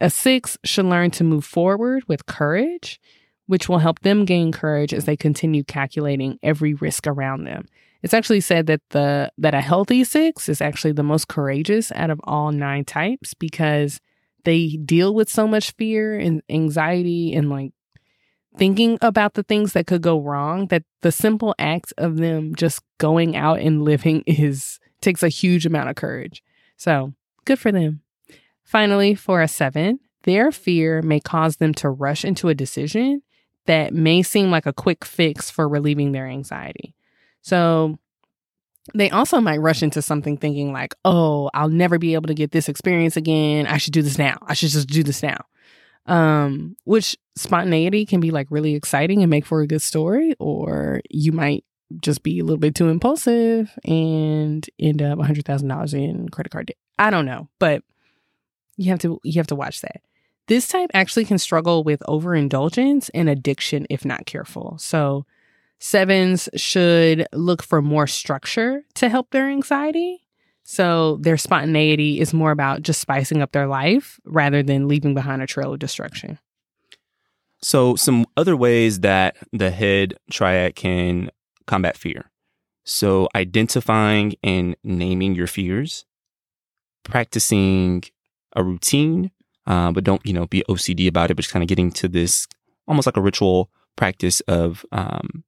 a six should learn to move forward with courage which will help them gain courage as they continue calculating every risk around them. It's actually said that the that a healthy 6 is actually the most courageous out of all 9 types because they deal with so much fear and anxiety and like thinking about the things that could go wrong that the simple act of them just going out and living is takes a huge amount of courage. So, good for them. Finally, for a 7, their fear may cause them to rush into a decision that may seem like a quick fix for relieving their anxiety. So they also might rush into something thinking like, "Oh, I'll never be able to get this experience again. I should do this now. I should just do this now." Um, which spontaneity can be like really exciting and make for a good story, or you might just be a little bit too impulsive and end up $100,000 in credit card debt. I don't know, but you have to you have to watch that. This type actually can struggle with overindulgence and addiction if not careful. So, sevens should look for more structure to help their anxiety. So, their spontaneity is more about just spicing up their life rather than leaving behind a trail of destruction.
So, some other ways that the head triad can combat fear. So, identifying and naming your fears, practicing a routine uh, but don't you know be OCD about it. But just kind of getting to this almost like a ritual practice of um,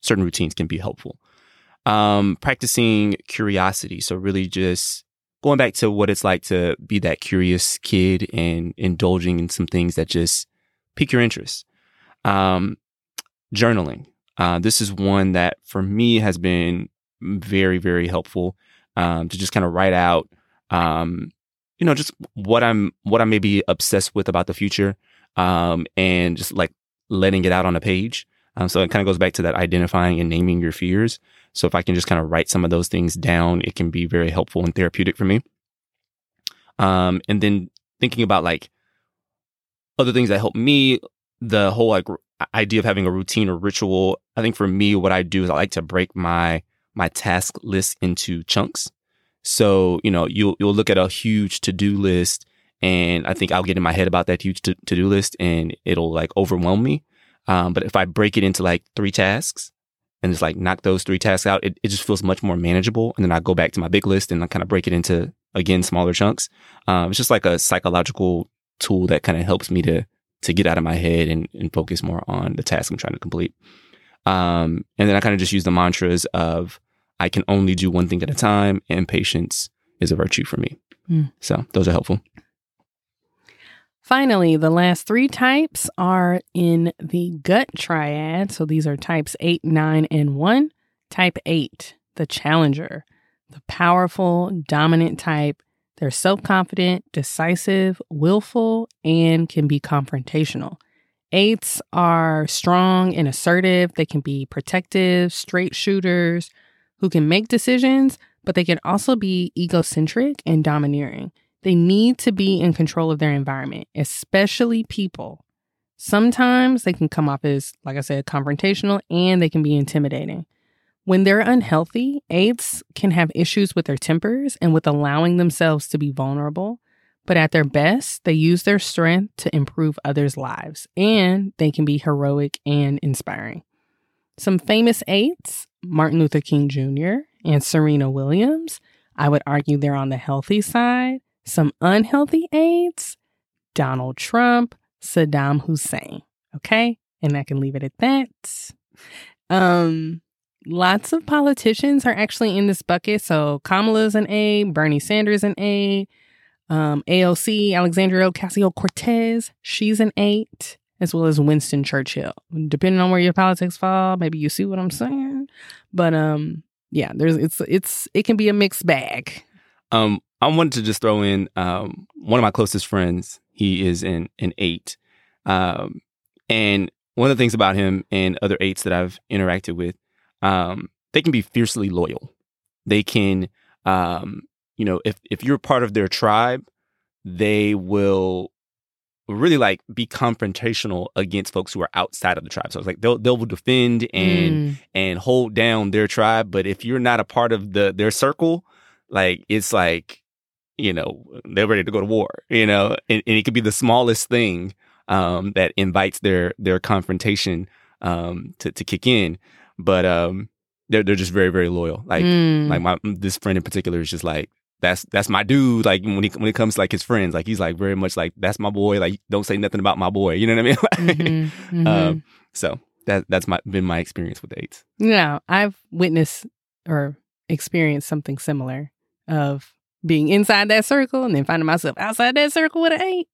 certain routines can be helpful. Um, practicing curiosity, so really just going back to what it's like to be that curious kid and indulging in some things that just pique your interest. Um, journaling. Uh, this is one that for me has been very, very helpful um, to just kind of write out um, you know, just what I'm what I may be obsessed with about the future, um, and just like letting it out on a page. Um, so it kind of goes back to that identifying and naming your fears. So if I can just kind of write some of those things down, it can be very helpful and therapeutic for me. Um, and then thinking about like other things that help me, the whole like idea of having a routine or ritual. I think for me, what I do is I like to break my my task list into chunks. So, you know, you'll, you'll look at a huge to do list and I think I'll get in my head about that huge to do list and it'll like overwhelm me. Um, but if I break it into like three tasks and just like knock those three tasks out, it, it just feels much more manageable. And then I go back to my big list and I kind of break it into again smaller chunks. Um, it's just like a psychological tool that kind of helps me to to get out of my head and, and focus more on the task I'm trying to complete. Um, and then I kind of just use the mantras of I can only do one thing at a time, and patience is a virtue for me.
Mm.
So those are helpful.
Finally, the last three types are in the gut triad. So these are types 8, 9, and 1. Type 8, the challenger, the powerful, dominant type. They're self confident, decisive, willful, and can be confrontational. Eights are strong and assertive. They can be protective, straight shooters who can make decisions, but they can also be egocentric and domineering. They need to be in control of their environment, especially people. Sometimes they can come off as, like I said, confrontational and they can be intimidating. When they're unhealthy, eights can have issues with their tempers and with allowing themselves to be vulnerable. But at their best, they use their strength to improve others' lives and they can be heroic and inspiring. Some famous eights Martin Luther King Jr. and Serena Williams. I would argue they're on the healthy side some unhealthy aides Donald Trump, Saddam Hussein. Okay. And I can leave it at that. Um, lots of politicians are actually in this bucket. So Kamala's an A, Bernie Sanders an A, um, AOC, Alexandria Ocasio Cortez, she's an eight, as well as Winston Churchill. Depending on where your politics fall, maybe you see what I'm saying. But um, yeah, there's it's it's it can be a mixed bag.
Um, I wanted to just throw in um, one of my closest friends. He is in an eight, um, and one of the things about him and other eights that I've interacted with, um, they can be fiercely loyal. They can, um, you know, if if you're part of their tribe, they will really like be confrontational against folks who are outside of the tribe. So it's like they'll they'll defend and mm. and hold down their tribe, but if you're not a part of the their circle, like it's like you know, they're ready to go to war, you know, and, and it could be the smallest thing um, that invites their their confrontation um, to to kick in, but um, they're they're just very very loyal. Like mm. like my this friend in particular is just like that's that's my dude. Like when he when it comes to like his friends, like he's like very much like that's my boy. Like don't say nothing about my boy. You know what I mean? mm-hmm, mm-hmm. Um, so that that's my been my experience with dates.
Yeah, I've witnessed or experienced something similar of being inside that circle and then finding myself outside that circle with an eight.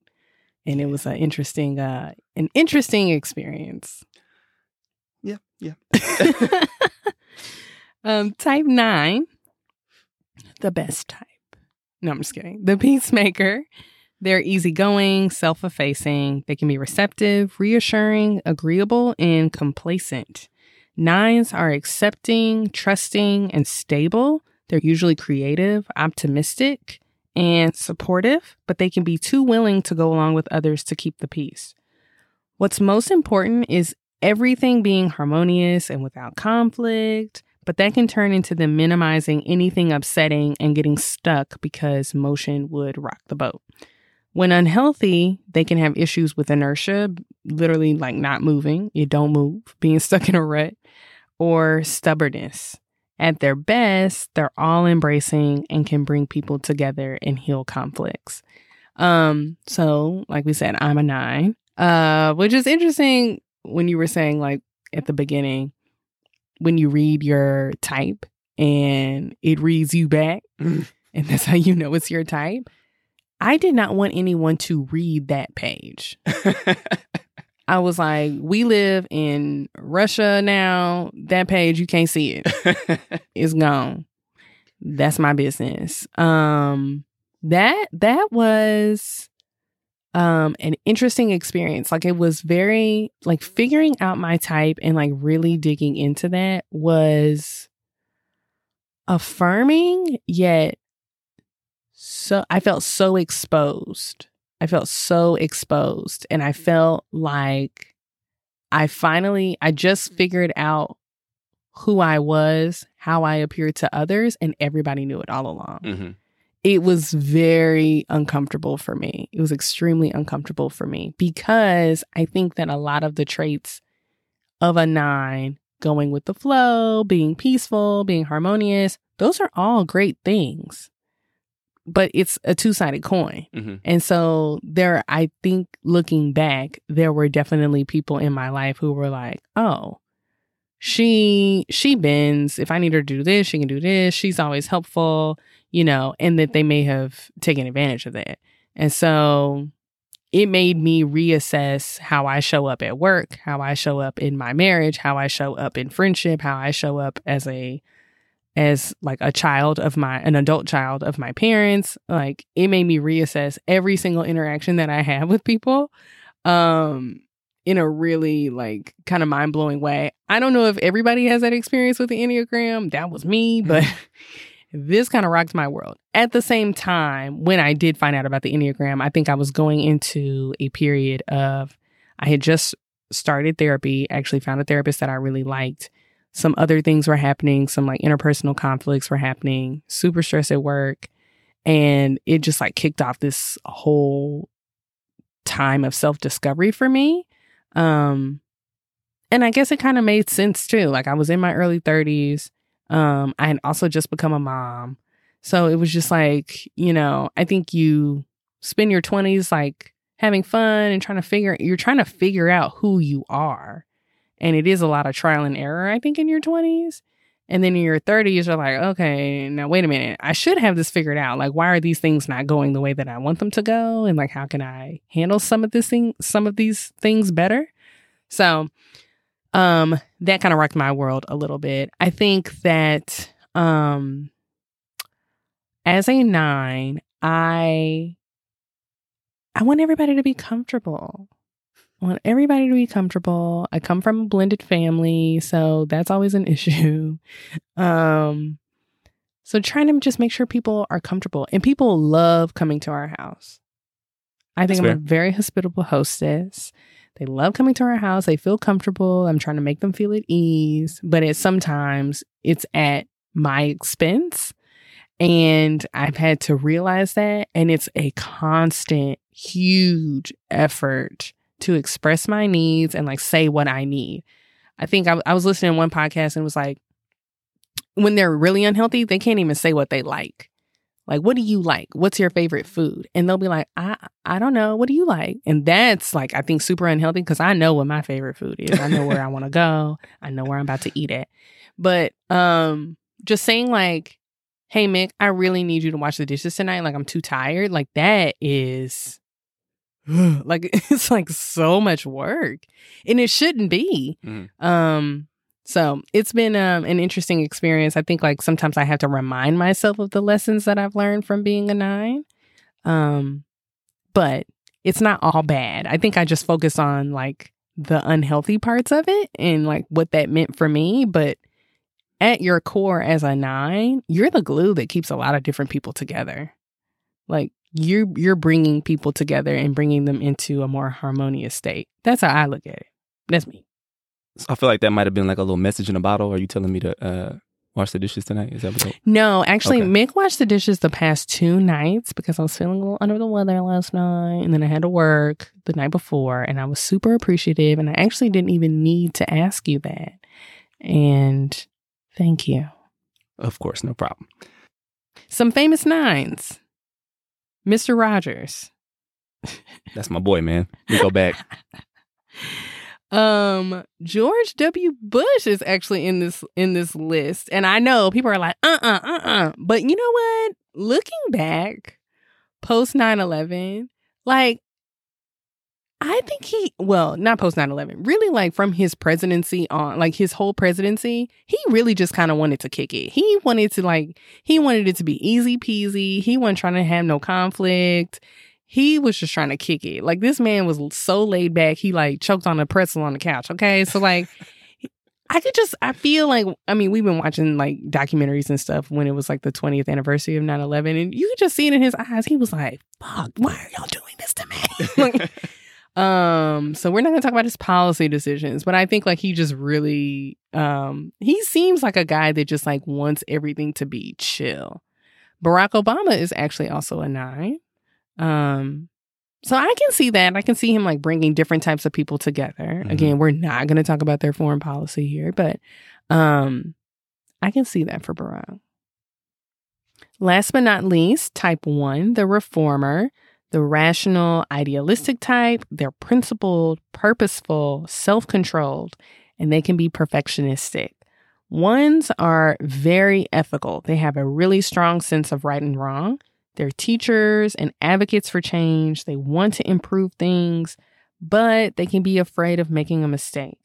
And it was an interesting, uh, an interesting experience.
Yeah, yeah.
um, type nine, the best type. No, I'm just kidding. The peacemaker. They're easygoing, self effacing. They can be receptive, reassuring, agreeable, and complacent. Nines are accepting, trusting, and stable they're usually creative, optimistic, and supportive, but they can be too willing to go along with others to keep the peace. What's most important is everything being harmonious and without conflict, but that can turn into them minimizing anything upsetting and getting stuck because motion would rock the boat. When unhealthy, they can have issues with inertia, literally like not moving, you don't move, being stuck in a rut, or stubbornness. At their best, they're all embracing and can bring people together and heal conflicts. Um, so like we said, I'm a nine. Uh, which is interesting when you were saying like at the beginning, when you read your type and it reads you back, and that's how you know it's your type. I did not want anyone to read that page. I was like, we live in Russia now. That page, you can't see it. it's gone. That's my business. Um that that was um an interesting experience. Like it was very like figuring out my type and like really digging into that was affirming yet so I felt so exposed I felt so exposed and I felt like I finally I just figured out who I was, how I appeared to others and everybody knew it all along. Mm-hmm. It was very uncomfortable for me. It was extremely uncomfortable for me because I think that a lot of the traits of a nine going with the flow, being peaceful, being harmonious. Those are all great things. But it's a two sided coin.
Mhm.
And so there, I think looking back, there were definitely people in my life who were like, oh, she, she bends. If I need her to do this, she can do this. She's always helpful, you know, and that they may have taken advantage of that. And so it made me reassess how I show up at work, how I show up in my marriage, how I show up in friendship, how I show up as a as like a child of my an adult child of my parents. Like it made me reassess every single interaction that I have with people um in a really like kind of mind-blowing way. I don't know if everybody has that experience with the Enneagram. That was me, but this kind of rocked my world. At the same time, when I did find out about the Enneagram, I think I was going into a period of, I had just started therapy, actually found a therapist that I really liked. Some other things were happening, some like interpersonal conflicts were happening, super stress at work. And it just like kicked off this whole time of self discovery for me. Um, and I guess it kind of made sense too. Like I was in my early 30s. Um, I had also just become a mom. So it was just like, you know, I think you spend your 20s like having fun and trying to figure you're trying to figure out who you are. And it is a lot of trial and error, I think, in your 20s. And then in your 30s, you're like, okay, now wait a minute. I should have this figured out. Like, why are these things not going the way that I want them to go? And like, how can I handle some of this thing, some of these things better? So, um, that kind of rocked my world a little bit. I think that, um, as a nine, I, I want everybody to be comfortable. I want everybody to be comfortable. I come from a blended family, so that's always an issue. Um so trying to just make sure people are comfortable and people love coming to our house. I think
That's
I'm a very hospitable hostess. They love coming to our house. They feel comfortable. I'm trying to make them feel at ease, but it sometimes it's at my expense. And I've had to realize that. And it's a constant, huge effort to express my needs and like say what I need. I think I, I was listening to one podcast and it was like, when they're really unhealthy, they can't even say what they like. Like, what do you like? What's your favorite food? And they'll be like, I I don't know. What do you like? And that's like I think super unhealthy because I know what my favorite food is. I know where I want to go. I know where I'm about to eat at. But um just saying like, hey Mick, I really need you to wash the dishes tonight. Like I'm too tired. Like that is like it's like so much work. And it shouldn't be.
Mhm.
Um so it's been um, an interesting experience. I think like sometimes I have to remind myself of the lessons that I've learned from being a nine. Um, but it's not all bad. I think I just focus on like the unhealthy parts of it and like what that meant for me. But at your core as a nine, you're the glue that keeps a lot of different people together. Like you're you're bringing people together and bringing them into a more harmonious state. That's how I look at it. That's me.
So I feel like that might have been like a little message in a bottle. Are you telling me to uh, wash the dishes tonight? Is that what? that-
No, actually,
Okay.
Mick washed the dishes the past two nights because I was feeling a little under the weather last night. And then I had to work the night before, and I was super appreciative. And I actually didn't even need to ask you that. And thank you.
Of course, no problem.
Some famous nines Mr. Rogers.
That's my boy, man. We go back.
Um, George W. Bush is actually in this in this list, and I know people are like, uh, uh, uh, uh. But you know what? Looking back, post 9-11, like, I think he, well, not post 9-11, really like from his presidency on, like his whole presidency, he really just kind of wanted to kick it. He wanted to like, he wanted it to be easy peasy. He wasn't trying to have no conflict he was just trying to kick it. Like this man was so laid back, he like choked on a pretzel on the couch. Okay. So like I could just I feel like I mean, we've been watching like documentaries and stuff when it was like the 20th anniversary of 9-11, and you could just see it in his eyes. He was like, fuck, why are y'all doing this to me? like, um, so we're not gonna talk about his policy decisions, but I think like he just really um he seems like a guy that just like wants everything to be chill. Barack Obama is actually also a nine. Um, so I can see that. I can see him like bringing different types of people together.
Mhm.
Again, we're not going to talk about their foreign policy here, but um I can see that for Barack. Last but not least, type 1, the reformer, the rational, idealistic type. They're principled, purposeful, self-controlled, and they can be perfectionistic. Ones are very ethical. They have a really strong sense of right and wrong. They're teachers and advocates for change. They want to improve things, but they can be afraid of making a mistake.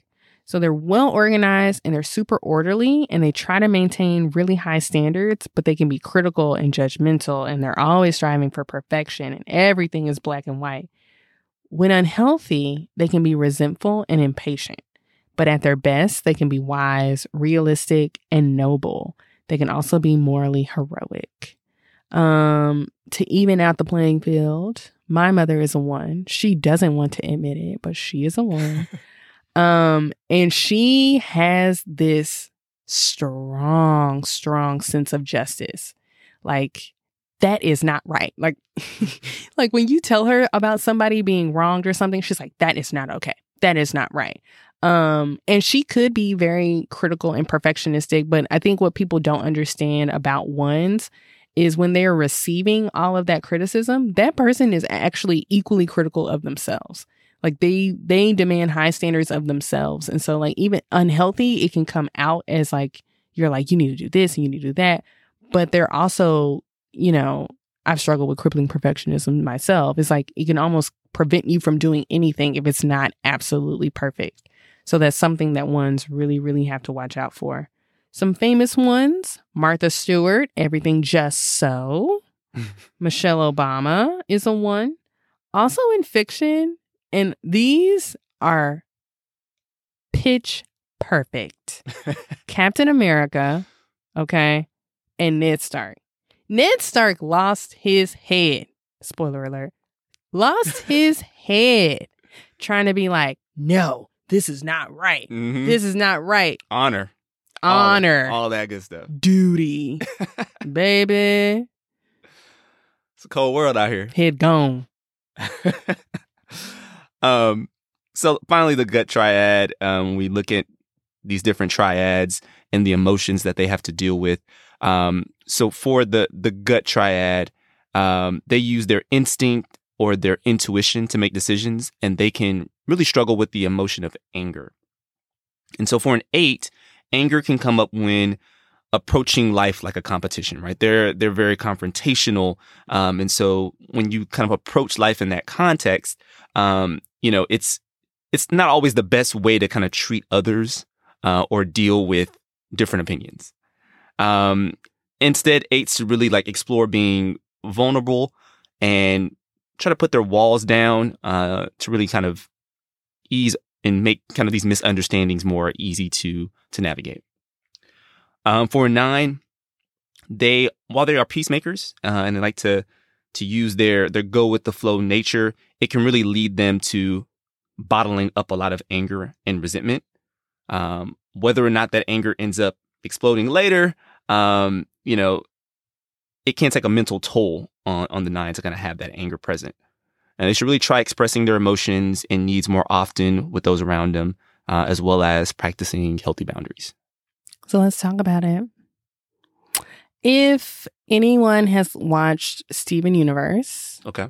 So they're well organized and they're super orderly and they try to maintain really high standards, but they can be critical and judgmental and they're always striving for perfection and everything is black and white. When unhealthy, they can be resentful and impatient, but at their best, they can be wise, realistic, and noble. They can also be morally heroic. Um, to even out the playing field, my mother is a one. She doesn't want to admit it, but she is a one. um, and she has this strong, strong sense of justice. Like that is not right. Like, like when you tell her about somebody being wronged or something, she's like, that is not okay. That is not right. Um, and she could be very critical and perfectionistic, but I think what people don't understand about ones is when they're receiving all of that criticism, that person is actually equally critical of themselves. Like they they demand high standards of themselves. And so like even unhealthy, it can come out as like you're like, you need to do this and you need to do that. But they're also, you know, I've struggled with crippling perfectionism myself. It's like it can almost prevent you from doing anything if it's not absolutely perfect. So that's something that ones really, really have to watch out for. Some famous ones Martha Stewart, Everything Just So. Michelle Obama is a one. Also in fiction, and these are pitch perfect. Captain America, okay, and Ned Stark. Ned Stark lost his head. Spoiler alert. Lost his head trying to be like, no, this is not right.
Mhm.
This is not right.
honor, All
Honor,
all, that good stuff.
duty, baby.
It's a cold world out here.
Head gone.
Um, so finally, the gut triad. Um, we look at these different triads and the emotions that they have to deal with. Um, so for the the gut triad, um, they use their instinct or their intuition to make decisions, and they can really struggle with the emotion of anger. And so for an eight, anger can come up when approaching life like a competition, right? They're they're very confrontational, um, and so when you kind of approach life in that context, um, you know, it's it's not always the best way to kind of treat others uh, or deal with different opinions. Um, instead, eights really like explore being vulnerable and try to put their walls down uh, to really kind of ease and make kind of these misunderstandings more easy to to navigate. Um, for nine, they while they are peacemakers uh, and they like to to use their their go with the flow nature, it can really lead them to bottling up a lot of anger and resentment. Um, whether or not that anger ends up exploding later, um, you know, it can take a mental toll on on the nine to kind of have that anger present. And they should really try expressing their emotions and needs more often with those around them, uh, as well as practicing healthy boundaries.
So let's talk about it. If anyone has watched Steven Universe,
Okay.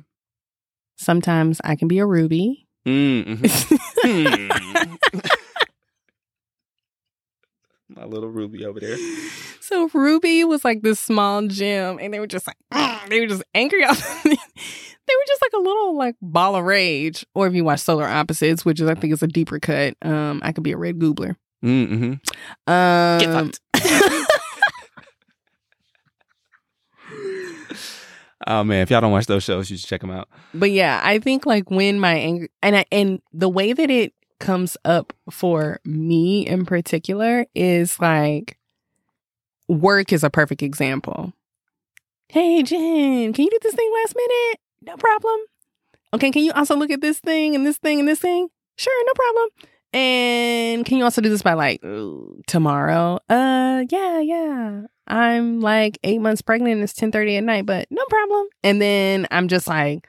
sometimes I can be a Ruby.
Mm-hmm. Hmm. My little Ruby over there.
so Ruby was like this small gem, and they were just like "Mm," they were just angry. they were just like a little like ball of rage. Or if you watch Solar Opposites, which is I think is a deeper cut, um, I could be a red goobler.
Mm-hmm.
Um,
Get fucked. Oh man, if y'all don't watch those shows, you should check them out.
But yeah, I think like when my anger and I, and the way that it comes up for me in particular is like work is a perfect example. Hey Jen, can you do this thing last minute? No problem. Okay, can you also look at this thing and this thing and this thing? Sure, no problem. And can you also do this by like tomorrow? Uh yeah, yeah. I'm like eight months pregnant and it's ten thirty at night, but no problem. And then I'm just like,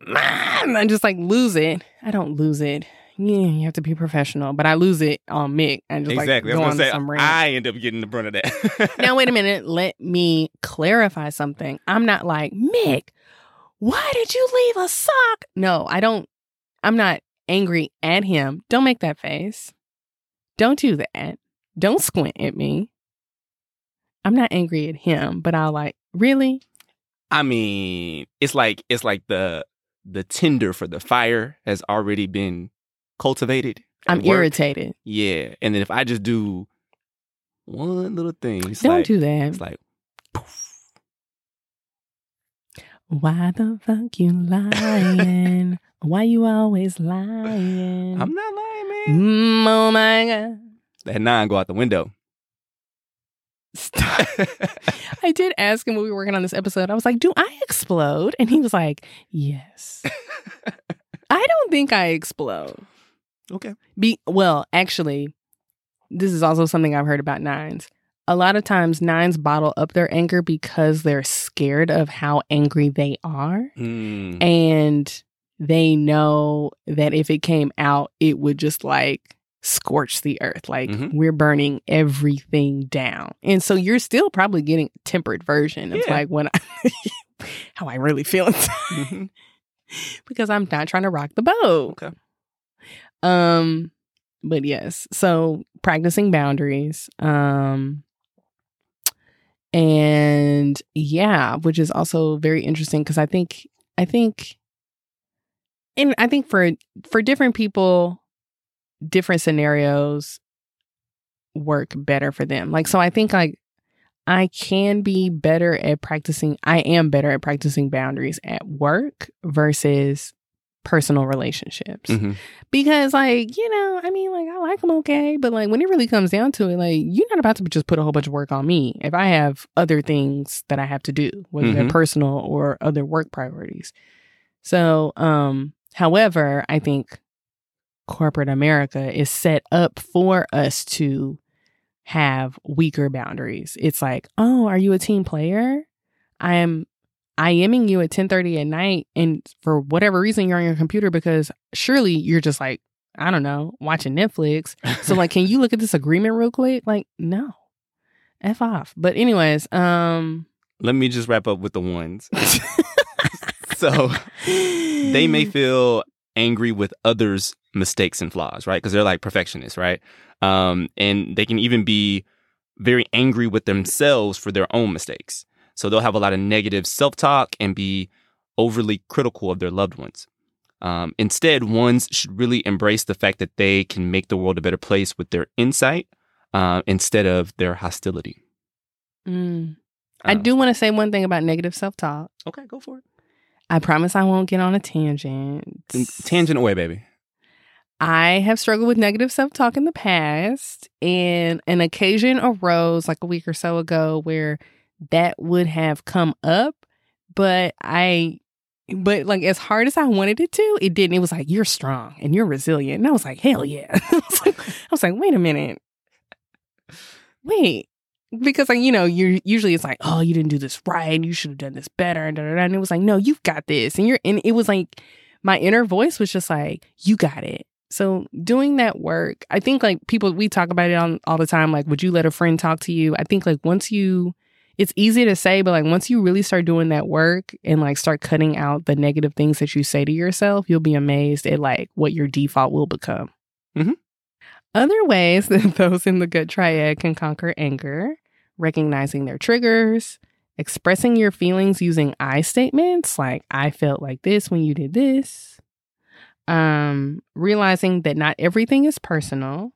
man, I just like lose it. I don't lose it. Yeah, you have to be professional, but I lose it on Mick and just
exactly.
like go on
say
some rant.
I end up getting the brunt of that.
now wait a minute. Let me clarify something. I'm not like Mick. Why did you leave a sock? No, I don't. I'm not angry at him. Don't make that face. Don't do that. Don't squint at me. I'm not angry at him, but I'll like really.
I mean, it's like it's like the the tinder for the fire has already been cultivated.
I'm irritated.
Yeah, and then if I just do one little thing, it's
Don't
like,
do that.
It's like
Why the fuck you lying? Why you always lying?
I'm not lying, man.
Mm, oh my god.
That nine go out the window.
Stop. I did ask him when we were working on this episode. I was like, "Do I explode?" And he was like, "Yes." I don't think I explode.
okay.
Be well, actually, this is also something I've heard about nines. A lot of times nines bottle up their anger because they're scared of how angry they are.
Mm.
And they know that if it came out, it would just like scorch the earth. Like
Mhm.
we're burning everything down. And so you're still probably getting a tempered version of
Yeah.
like when I how I really feel inside
Mhm.
because I'm not trying to rock the boat.
Okay.
Um but yes, so practicing boundaries. Um and yeah, which is also very interesting because I think I think and I think for for different people different scenarios work better for them. Like so I think like I can be better at practicing I am better at practicing boundaries at work versus personal relationships
Mhm.
because like you know i mean like i like them okay but like when it really comes down to it like you're not about to just put a whole bunch of work on me if i have other things that i have to do whether they're
Mhm.
personal or other work priorities so um however i think corporate america is set up for us to have weaker boundaries it's like oh are you a team player i am IMing you at 10:30 at night and for whatever reason you're on your computer because surely you're just like I don't know, watching Netflix. So like can you look at this agreement real quick? Like no. F off. But anyways, um
Let me just wrap up with the ones. so they may feel angry with others' mistakes and flaws, right? Because they're like perfectionists, right? Um, and they can even be very angry with themselves for their own mistakes. So they'll have a lot of negative self talk and be overly critical of their loved ones. Um, instead, ones should really embrace the fact that they can make the world a better place with their insight uh, instead of their hostility.
Mm. I
Um,
do want to say one thing about negative self-talk.
Okay, go for it.
I promise I won't get on a tangent.
Tangent away, baby.
I have struggled with negative self talk in the past, and an occasion arose like a week or so ago where that would have come up, but I, but like as hard as I wanted it to, it didn't. It was like, you're strong and you're resilient. And I was like, hell yeah. I, was like, I was like, wait a minute. Wait. Because like you know, you usually it's like, oh, you didn't do this right. You should have done this better. And, da, da, da. and it was like, no, you've got this. And you're, and it was like, my inner voice was just like, you got it. So doing that work, I think like people we talk about it on all the time. Like, would you let a friend talk to you? I think like once you, it's easy to say, but like once you really start doing that work and like start cutting out the negative things that you say to yourself, you'll be amazed at like what your default will become.
Mhm.
Other ways that those in the gut triad can conquer anger, recognizing their triggers, expressing your feelings using I statements like I felt like this when you did this um, realizing that not everything is personal,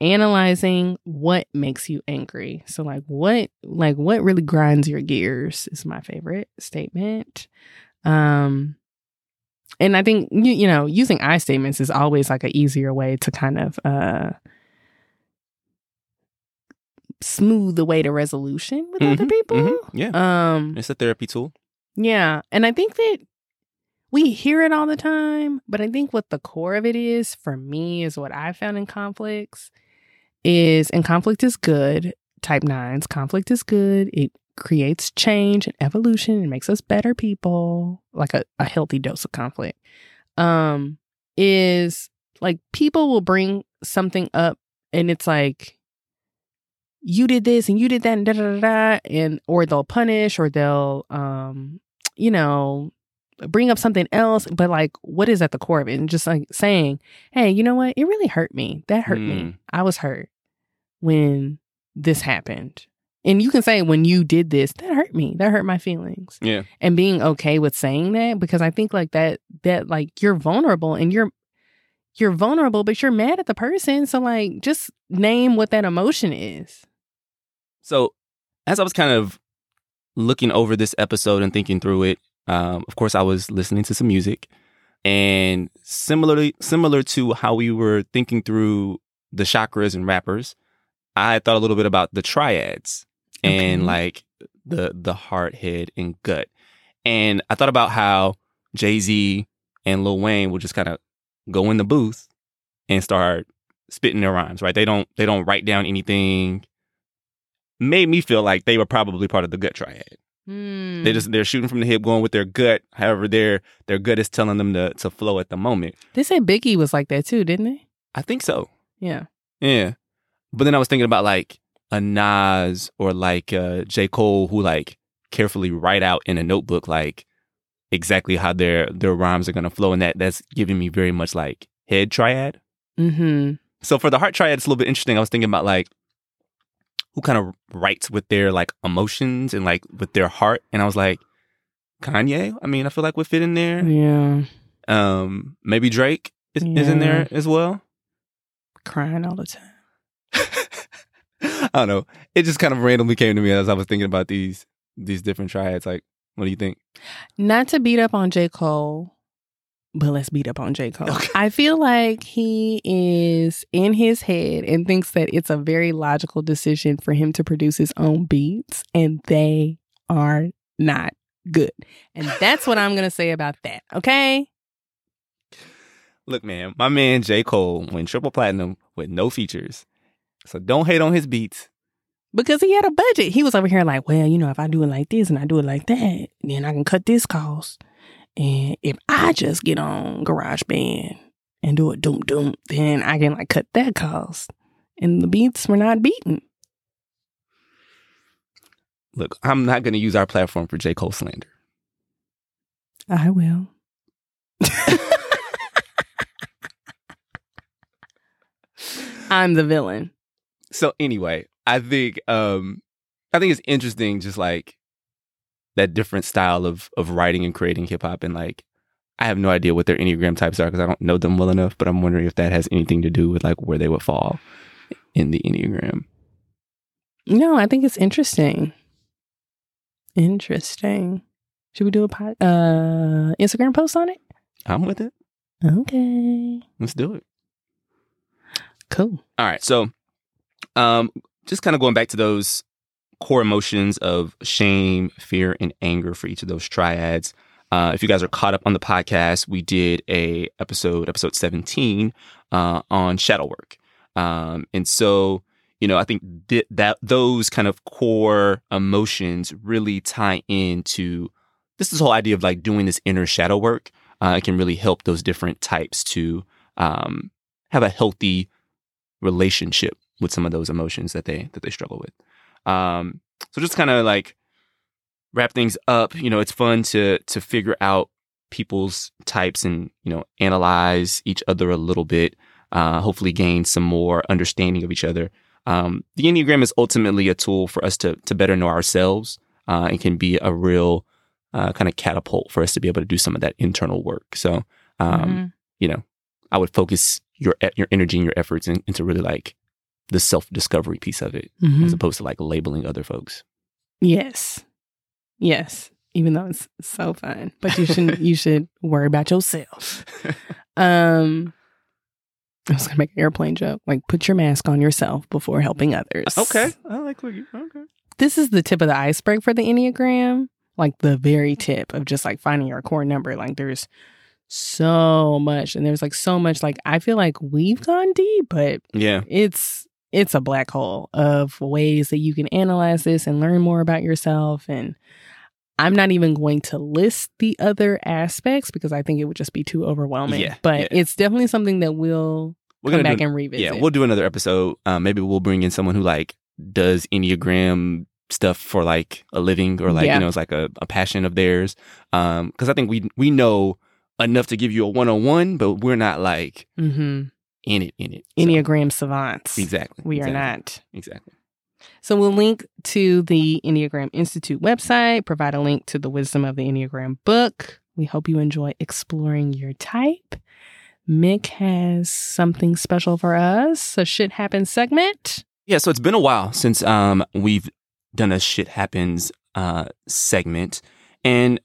analyzing what makes you angry. So like what like what really grinds your gears is my favorite statement. Um and I think you, you know, using I statements is always like an easier way to kind of uh smooth the way to resolution with other
Mhm,
people.
mhm, Yeah.
Um
It's a therapy tool.
yeah. And I think that we hear it all the time, but I think what the core of it is for me is what I found in conflicts is, and conflict is good, type nines, conflict is good. It creates change and evolution and makes us better people, like a, a healthy dose of conflict, um, is like people will bring something up and it's like you did this and you did that and da da da, da and or they'll punish or they'll um you know bring up something else but like what is at the core of it? And just like saying hey you know what? It really hurt me. That hurt me.
Mm.
i was hurt when this happened. And you can say when you did this that hurt me. That hurt my feelings.
Yeah.
and being okay with saying that because I think like that that like you're vulnerable and you're you're vulnerable but you're mad at the person. So like just name what that emotion is.
So, as I was kind of looking over this episode and thinking through it, um, of course, I was listening to some music, and similarly, similar to how we were thinking through the chakras and rappers, I thought a little bit about the triads and
Okay.
like the the heart, head, and gut, and I thought about how Jay Z and Lil Wayne will just kind of go in the booth and start spitting their rhymes. Right? They don't they don't write down anything made me feel like they were probably part of the gut triad.
Hmm.
They just they're shooting from the hip, going with their gut. However, their their gut is telling them to to flow at the moment.
they said Biggie was like that too, didn't they?
I think so.
Yeah.
Yeah. But then I was thinking about like a Nas or like uh J. Cole who like carefully write out in a notebook like exactly how their their rhymes are gonna flow. And that that's giving me very much like head triad.
Mm-hmm.
So for the heart triad, it's a little bit interesting. I was thinking about like who kind of writes with their like emotions and like with their heart. And I was like, Kanye. I mean, I feel like would fit in there.
Yeah.
Um, maybe Drake is, is in there as well.
Crying all the time.
I don't know. It just kind of randomly came to me as I was thinking about these these different triads. Like, what do you think?
Not to beat up on J. Cole, but let's beat up on J. Cole.
Okay.
I feel like he is in his head and thinks that it's a very logical decision for him to produce his own beats, and they are not good. And that's what I'm going to say about that. Okay.
Look, man, my man J. Cole went triple platinum with no features. So don't hate on his beats.
Because he had a budget. He was over here like, well, you know, if I do it like this and I do it like that, then I can cut this cost. And if I just get on GarageBand and do a doom doom, then I can like cut that cost. And the beats were not beaten.
Look, I'm not going to use our platform for J. Cole slander.
I will. I'm the villain.
So anyway, I think um I think it's interesting just like that different style of of writing and creating hip hop and like I have no idea what their enneagram types are because I don't know them well enough, but I'm wondering if that has anything to do with like where they would fall in the enneagram.
No, I think it's interesting. Interesting. Should we do a pod, uh Instagram post on it?
I'm with it.
Okay.
Let's do it.
Cool.
All right. So, um, just kind of going back to those core emotions of shame, fear, and anger for each of those triads. Uh, if you guys are caught up on the podcast, we did a episode, episode 17, uh, on shadow work. Um, and so, you know, I think th- that those kind of core emotions really tie into this, this whole idea of like doing this inner shadow work. Uh, it can really help those different types to um, have a healthy relationship with some of those emotions that they that they struggle with. Um, so just kind of like wrap things up. You know, it's fun to to figure out people's types and you know analyze each other a little bit. Uh, hopefully, gain some more understanding of each other. Um, the enneagram is ultimately a tool for us to to better know ourselves. Uh, and can be a real uh, kind of catapult for us to be able to do some of that internal work. So, um,
Mhm.
you know, I would focus your your energy and your efforts in, into really like the self discovery piece of it,
Mhm.
as opposed to like labeling other folks.
Yes. Yes. Even though it's so fun. But you shouldn't you should worry about yourself. Um I was gonna make an airplane joke. Like put your mask on yourself before helping others.
Okay, I like what you. Okay.
This is the tip of the iceberg for the Enneagram. Like the very tip of just like finding your core number. Like there's so much and there's like so much like I feel like we've gone deep, but
Yeah.
it's it's a black hole of ways that you can analyze this and learn more about yourself. And I'm not even going to list the other aspects because I think it would just be too overwhelming.
Yeah,
but
yeah.
it's definitely something that we'll
We're
come back
do,
and revisit.
yeah, we'll do another episode. Um, maybe we'll bring in someone who like does enneagram stuff for like a living or like
Yeah.
you know it's like a, a passion of theirs. Um, because I think we we know enough to give you a one on one, but we're not like
hmm
in it in it. So,
Enneagram savants.
exactly.
We are
exactly,
not.
exactly.
So we'll link to the Enneagram Institute website, provide a link to the Wisdom of the Enneagram book. We hope you enjoy exploring your type. Mick has something special for us, a shit happens segment.
Yeah, so it's been a while since um we've done a shit happens uh segment and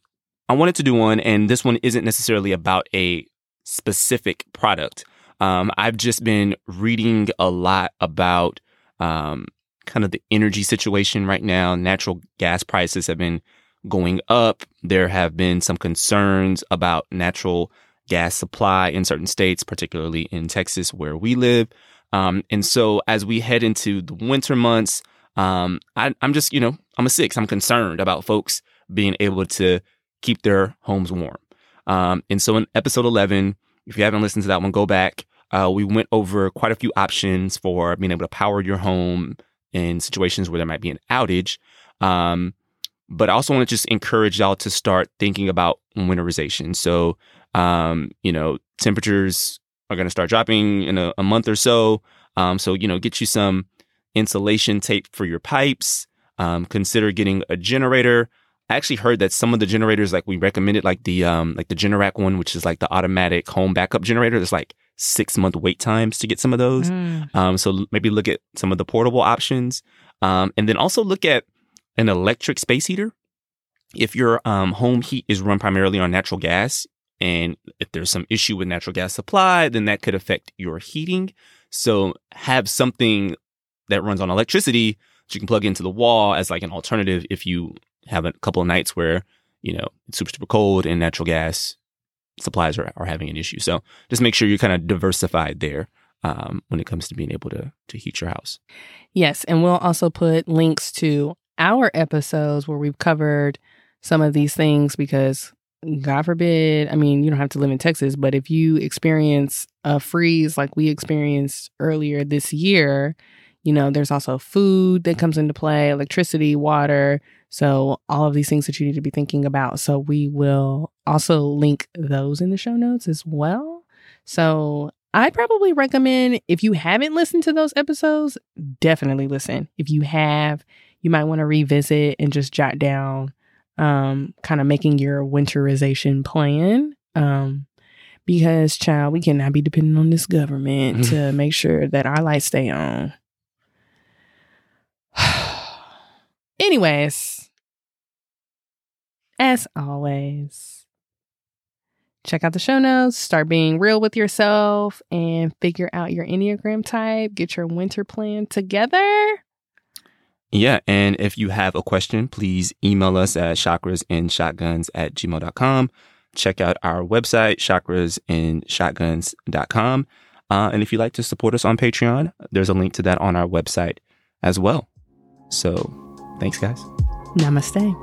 I wanted to do one and this one isn't necessarily about a specific product. Um I've just been reading a lot about um kind of the energy situation right now. Natural gas prices have been going up. There have been some concerns about natural gas supply in certain states, particularly in Texas where we live. Um, and so as we head into the winter months, um, I, I'm just, you know, I'm a six. I'm concerned about folks being able to keep their homes warm. Um, and so in episode 11, if you haven't listened to that one, go back. Uh, we went over quite a few options for being able to power your home in situations where there might be an outage. Um, but I also want to just encourage y'all to start thinking about winterization. So, um, you know, temperatures are going to start dropping in a, a month or so. Um, so, you know, get you some insulation tape for your pipes. Um, consider getting a generator. I actually heard that some of the generators, like we recommended, like the um, like the Generac one, which is like the automatic home backup generator. There's like six month wait times to get some of those.
Mm.
Um, so maybe look at some of the portable options, um, and then also look at an electric space heater. If your um, home heat is run primarily on natural gas, and if there's some issue with natural gas supply, then that could affect your heating. So have something that runs on electricity that you can plug into the wall as like an alternative if you have a couple of nights where you know it's super super cold and natural gas supplies are, are having an issue. So just make sure you're kind of diversified there um, when it comes to being able to to heat your house.
Yes, and we'll also put links to our episodes where we've covered some of these things because God forbid, I mean, you don't have to live in Texas, but if you experience a freeze like we experienced earlier this year, you know, there's also food that comes into play, electricity, water. So, all of these things that you need to be thinking about. So, we will also link those in the show notes as well. So, I'd probably recommend if you haven't listened to those episodes, definitely listen. If you have, you might want to revisit and just jot down um kind of making your winterization plan. Um because child, we cannot be dependent on this government to make sure that our lights stay on. Anyways, as always, check out the show notes, start being real with yourself, and figure out your Enneagram type. Get your winter plan together.
Yeah, and if you have a question, please email us at chakrasandshotguns at gmail.com. Check out our website, chakrasandshotguns.com. Uh, and if you'd like to support us on Patreon, there's a link to that on our website as well. So thanks, guys.
Namaste.